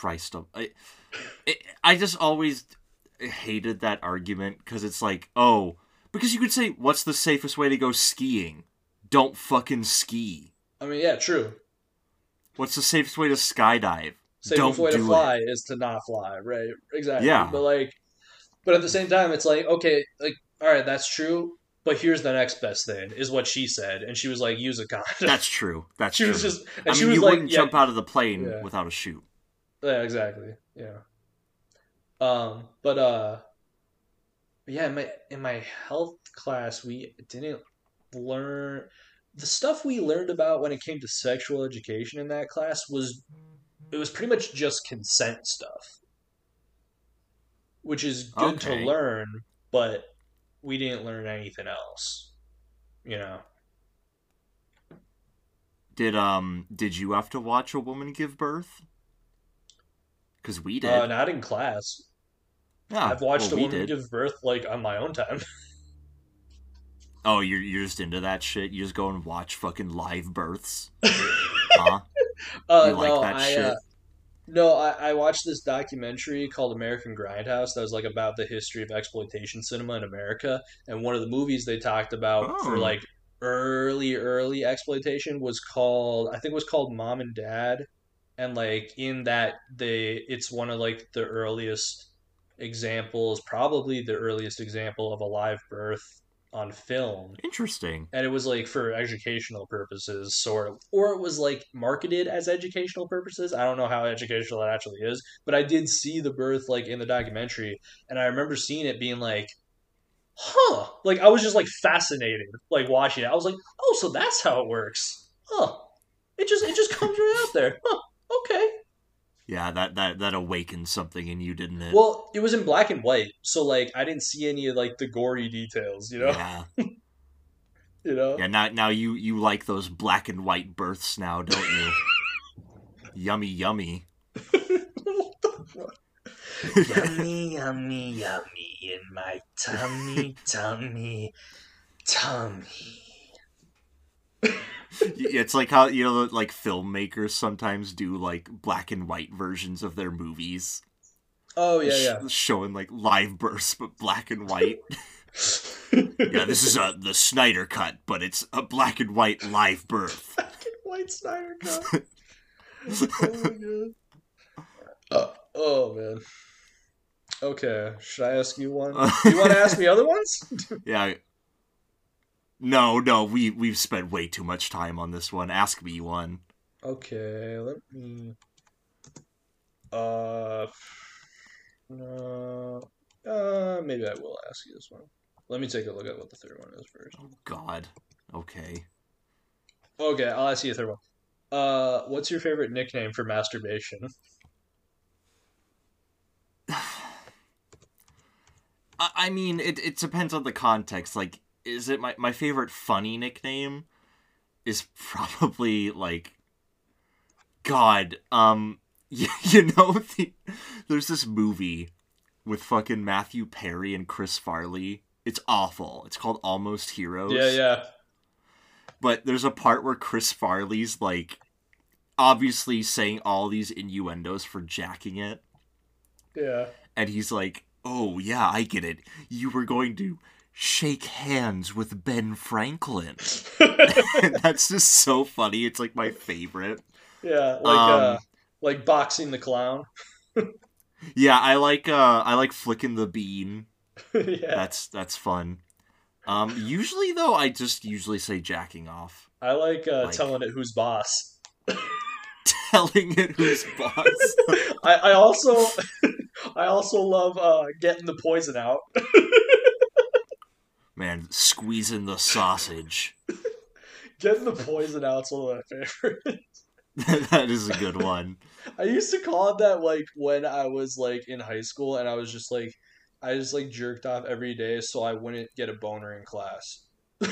Christ. I, it, I just always hated that argument because it's like, oh, because you could say, what's the safest way to go skiing? Don't fucking ski. I mean, yeah, true. What's the safest way to skydive? Safest Don't way to fly is to not fly, right? Exactly. Yeah. But like, but at the same time, it's like, okay, like, all right, that's true. But here's the next best thing, is what she said, and she was like, use a condom. That's true. That's she true. was just, and I she mean, was you like, wouldn't yeah, jump out of the plane Yeah. without a chute. Yeah, exactly. Yeah. Um, but uh yeah, in my in my health class we didn't learn the stuff we learned about when it came to sexual education in that class was it was pretty much just consent stuff. Which is good Okay. to learn, but we didn't learn anything else. You know. Did um did you have to watch a woman give birth? Because we did. Uh, not in class. yeah, I've watched well, a woman give birth like on my own time. Oh, you're you're just into that shit. You just go and watch fucking live births. huh? Uh, You like no, that I, shit? Uh, no, I, I watched this documentary called American Grindhouse that was like about the history of exploitation cinema in America, and one of the movies they talked about for Oh. like early, early exploitation was called I think it was called Mom and Dad, and like in that they it's one of like the earliest examples, probably the earliest example of a live birth on film. Interesting. and it was like for educational purposes sort of. Or it was like marketed as educational purposes. I don't know how educational it actually is but i did see the birth like in the documentary and i remember seeing it being like huh. Like i was just like fascinated like watching it. I was like oh so that's how it works. Huh. It just it just comes right out there. Huh okay Yeah, that that that awakened something in you, didn't it? well it was in black and white so like i didn't see any of like the gory details you know yeah, you know yeah. Now now you you like those black and white births now, don't you? yummy, yummy. what the fuck yummy, yummy, yummy in my tummy, tummy, tummy. It's like how you know, like filmmakers sometimes do like black and white versions of their movies, Oh yeah, yeah. showing like live births but black and white. yeah, this is a the Snyder cut, but it's a black and white live birth. Black and white Snyder cut. oh. Uh, oh man. Okay, should I ask you one? You want to ask me other ones? yeah. No, no, we we've spent way too much time on this one. Ask me one. Okay, let me. Uh, no. Uh, maybe I will ask you this one. Let me take a look at what the third one is first. Oh God. Okay. Okay, I'll ask you a third one. Uh, what's your favorite nickname for masturbation? I, I mean, it it depends on the context. Like, is it my my favorite funny nickname? Is probably like, God. Um, you, you know, the, there's this movie with fucking Matthew Perry and Chris Farley. It's awful. It's called Almost Heroes. Yeah, yeah. but there's a part where Chris Farley's like obviously saying all these innuendos for jacking it Yeah. and he's like, "Oh yeah, I get it. You were going to shake hands with Ben Franklin." that's just so funny. It's like my favorite. yeah, like Um, uh like boxing the clown. Yeah, I like uh I like flicking the bean. yeah. That's that's fun. Um usually though I just usually say jacking off. I like uh like- telling it who's boss. Telling it who's boss. I, I also I also love uh getting the poison out. Man, squeezing the sausage. Getting the poison out's one of my favorites. that is a good one. I used to call it that like when I was like in high school and I was just like I just like jerked off every day so I wouldn't get a boner in class.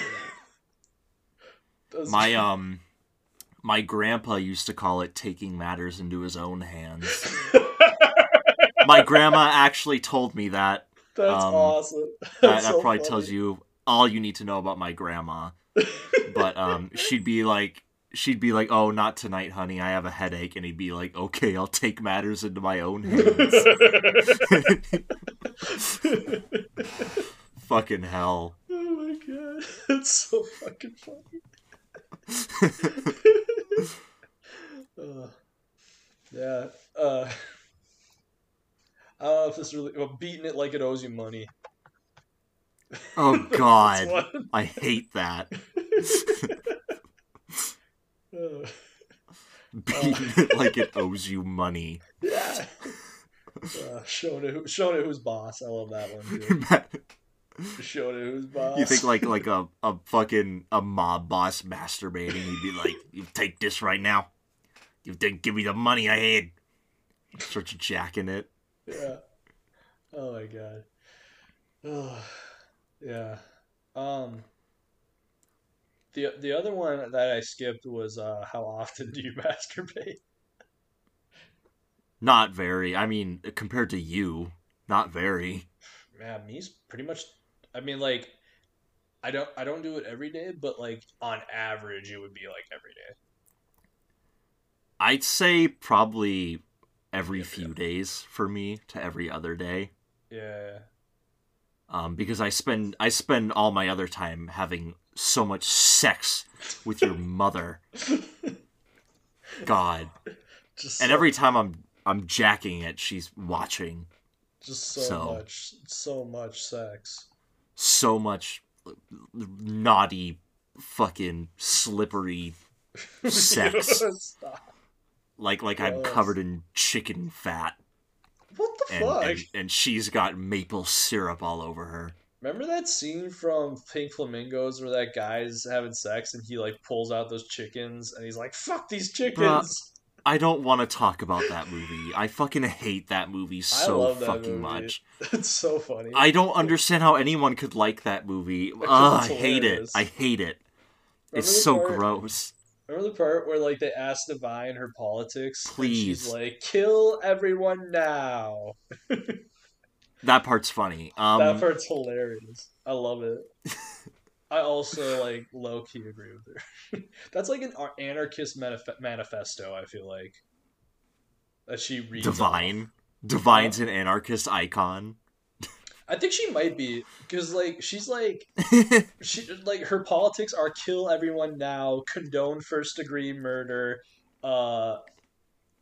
My um my grandpa used to call it taking matters into his own hands. My grandma actually told me that. That's um, awesome. That, That's that so probably funny. tells you all you need to know about my grandma. But um she'd be like she'd be like, "Oh, not tonight, honey. I have a headache," and he'd be like, "Okay, I'll take matters into my own hands." Fucking hell. Oh my god, that's so fucking funny. Uh, yeah. Uh, Know if this really. Well, beating it like it owes you money. Oh God. I hate that. Beating it like it owes you money. yeah. Uh, showing it, showing it who's boss. I love that one. Too. Showing it who's boss. You think like like a, a fucking a mob boss masturbating? He'd be like, "You take this right now. You didn't give me the money I had." Starts jacking it. Yeah. Oh my god. Oh, yeah. Um. The the other one that I skipped was uh, how often do you masturbate? Not very. I mean, compared to you, not very. Man, me's pretty much. I mean, like, I don't I don't do it every day, but like on average, it would be like every day. I'd say probably every Yeah, few yeah. days for me to every other day. Yeah. Um, because I spend I spend all my other time having so much sex with your mother. God. Just And so, every time I'm I'm jacking it, she's watching. just so, so- much so much sex. So much naughty, fucking slippery sex. Like like I'm covered in chicken fat, What the and, fuck? and and she's got maple syrup all over her. Remember that scene from Pink Flamingos where that guy's having sex and he like pulls out those chickens and he's like, "Fuck these chickens." I don't want to talk about that movie. I fucking hate that movie so that fucking movie. much. It's so funny. I don't understand how anyone could like that movie. Ugh, I hate it. I hate it. It's Remember the so part- gross. Remember the part where like they asked Divine her politics? and Please. she's like, "Kill everyone now." That part's funny. Um, that part's hilarious. I love it. I also like low key agree with her. That's like an anarchist manif- manifesto. I feel like that she reads. off. Divine. Divine's an anarchist icon. I think she might be because like she's like she like her politics are kill everyone now, condone first degree murder, uh,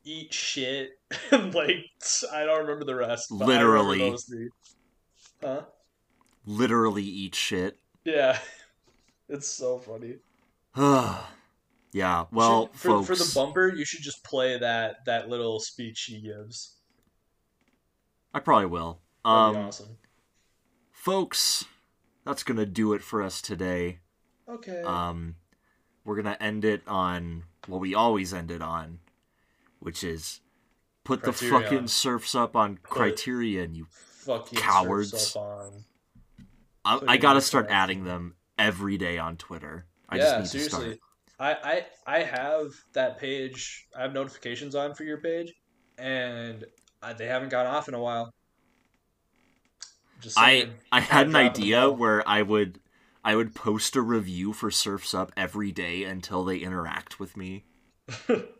eat shit, and like I don't remember the rest. but Literally. Huh? Literally eat shit. Yeah, it's so funny. yeah. Well, Should- for, folks. for the bumper, you should just play that that little speech she gives. I probably will. That'd Um, be awesome. Folks, that's gonna do it for us today. Okay. Um, we're gonna end it on what we always end it on, which is put the fucking surfs up on Criterion. You, Fucking cowards. I, I gotta start adding them every day on Twitter. I yeah, just need to seriously. start. I, I I have that page. I have notifications on for your page, and I, they haven't gone off in a while. Just I. I had an Kinda dropping the idea where I would I would post a review for Surfs Up every day until they interact with me.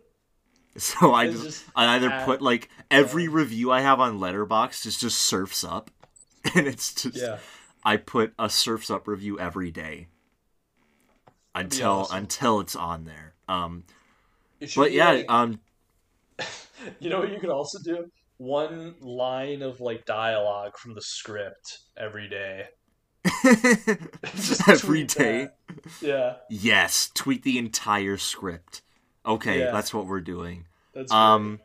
So I just, just I either at- put like every review I have on Letterboxd is just Surfs Up, and it's just yeah, I put a Surfs Up review every day until awesome. until it's on there. Um, but yeah, like- um, you know what you could also do? One line of like dialogue from the script every day. Just every that. Yeah, Yes, tweet the entire script. Okay, Yeah. that's what we're doing. that's great. Um,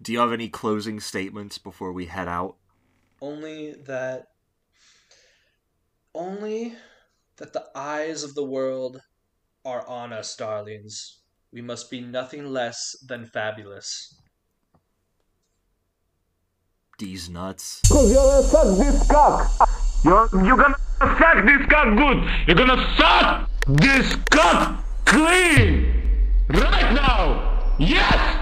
do you have any closing statements before we head out? only that only that the eyes of the world are on us darlings we must be nothing less than fabulous These nuts. Cause you're gonna suck this cock. You're, you're gonna suck this cock good. You're gonna suck this cock clean. Right now. Yes. Yes.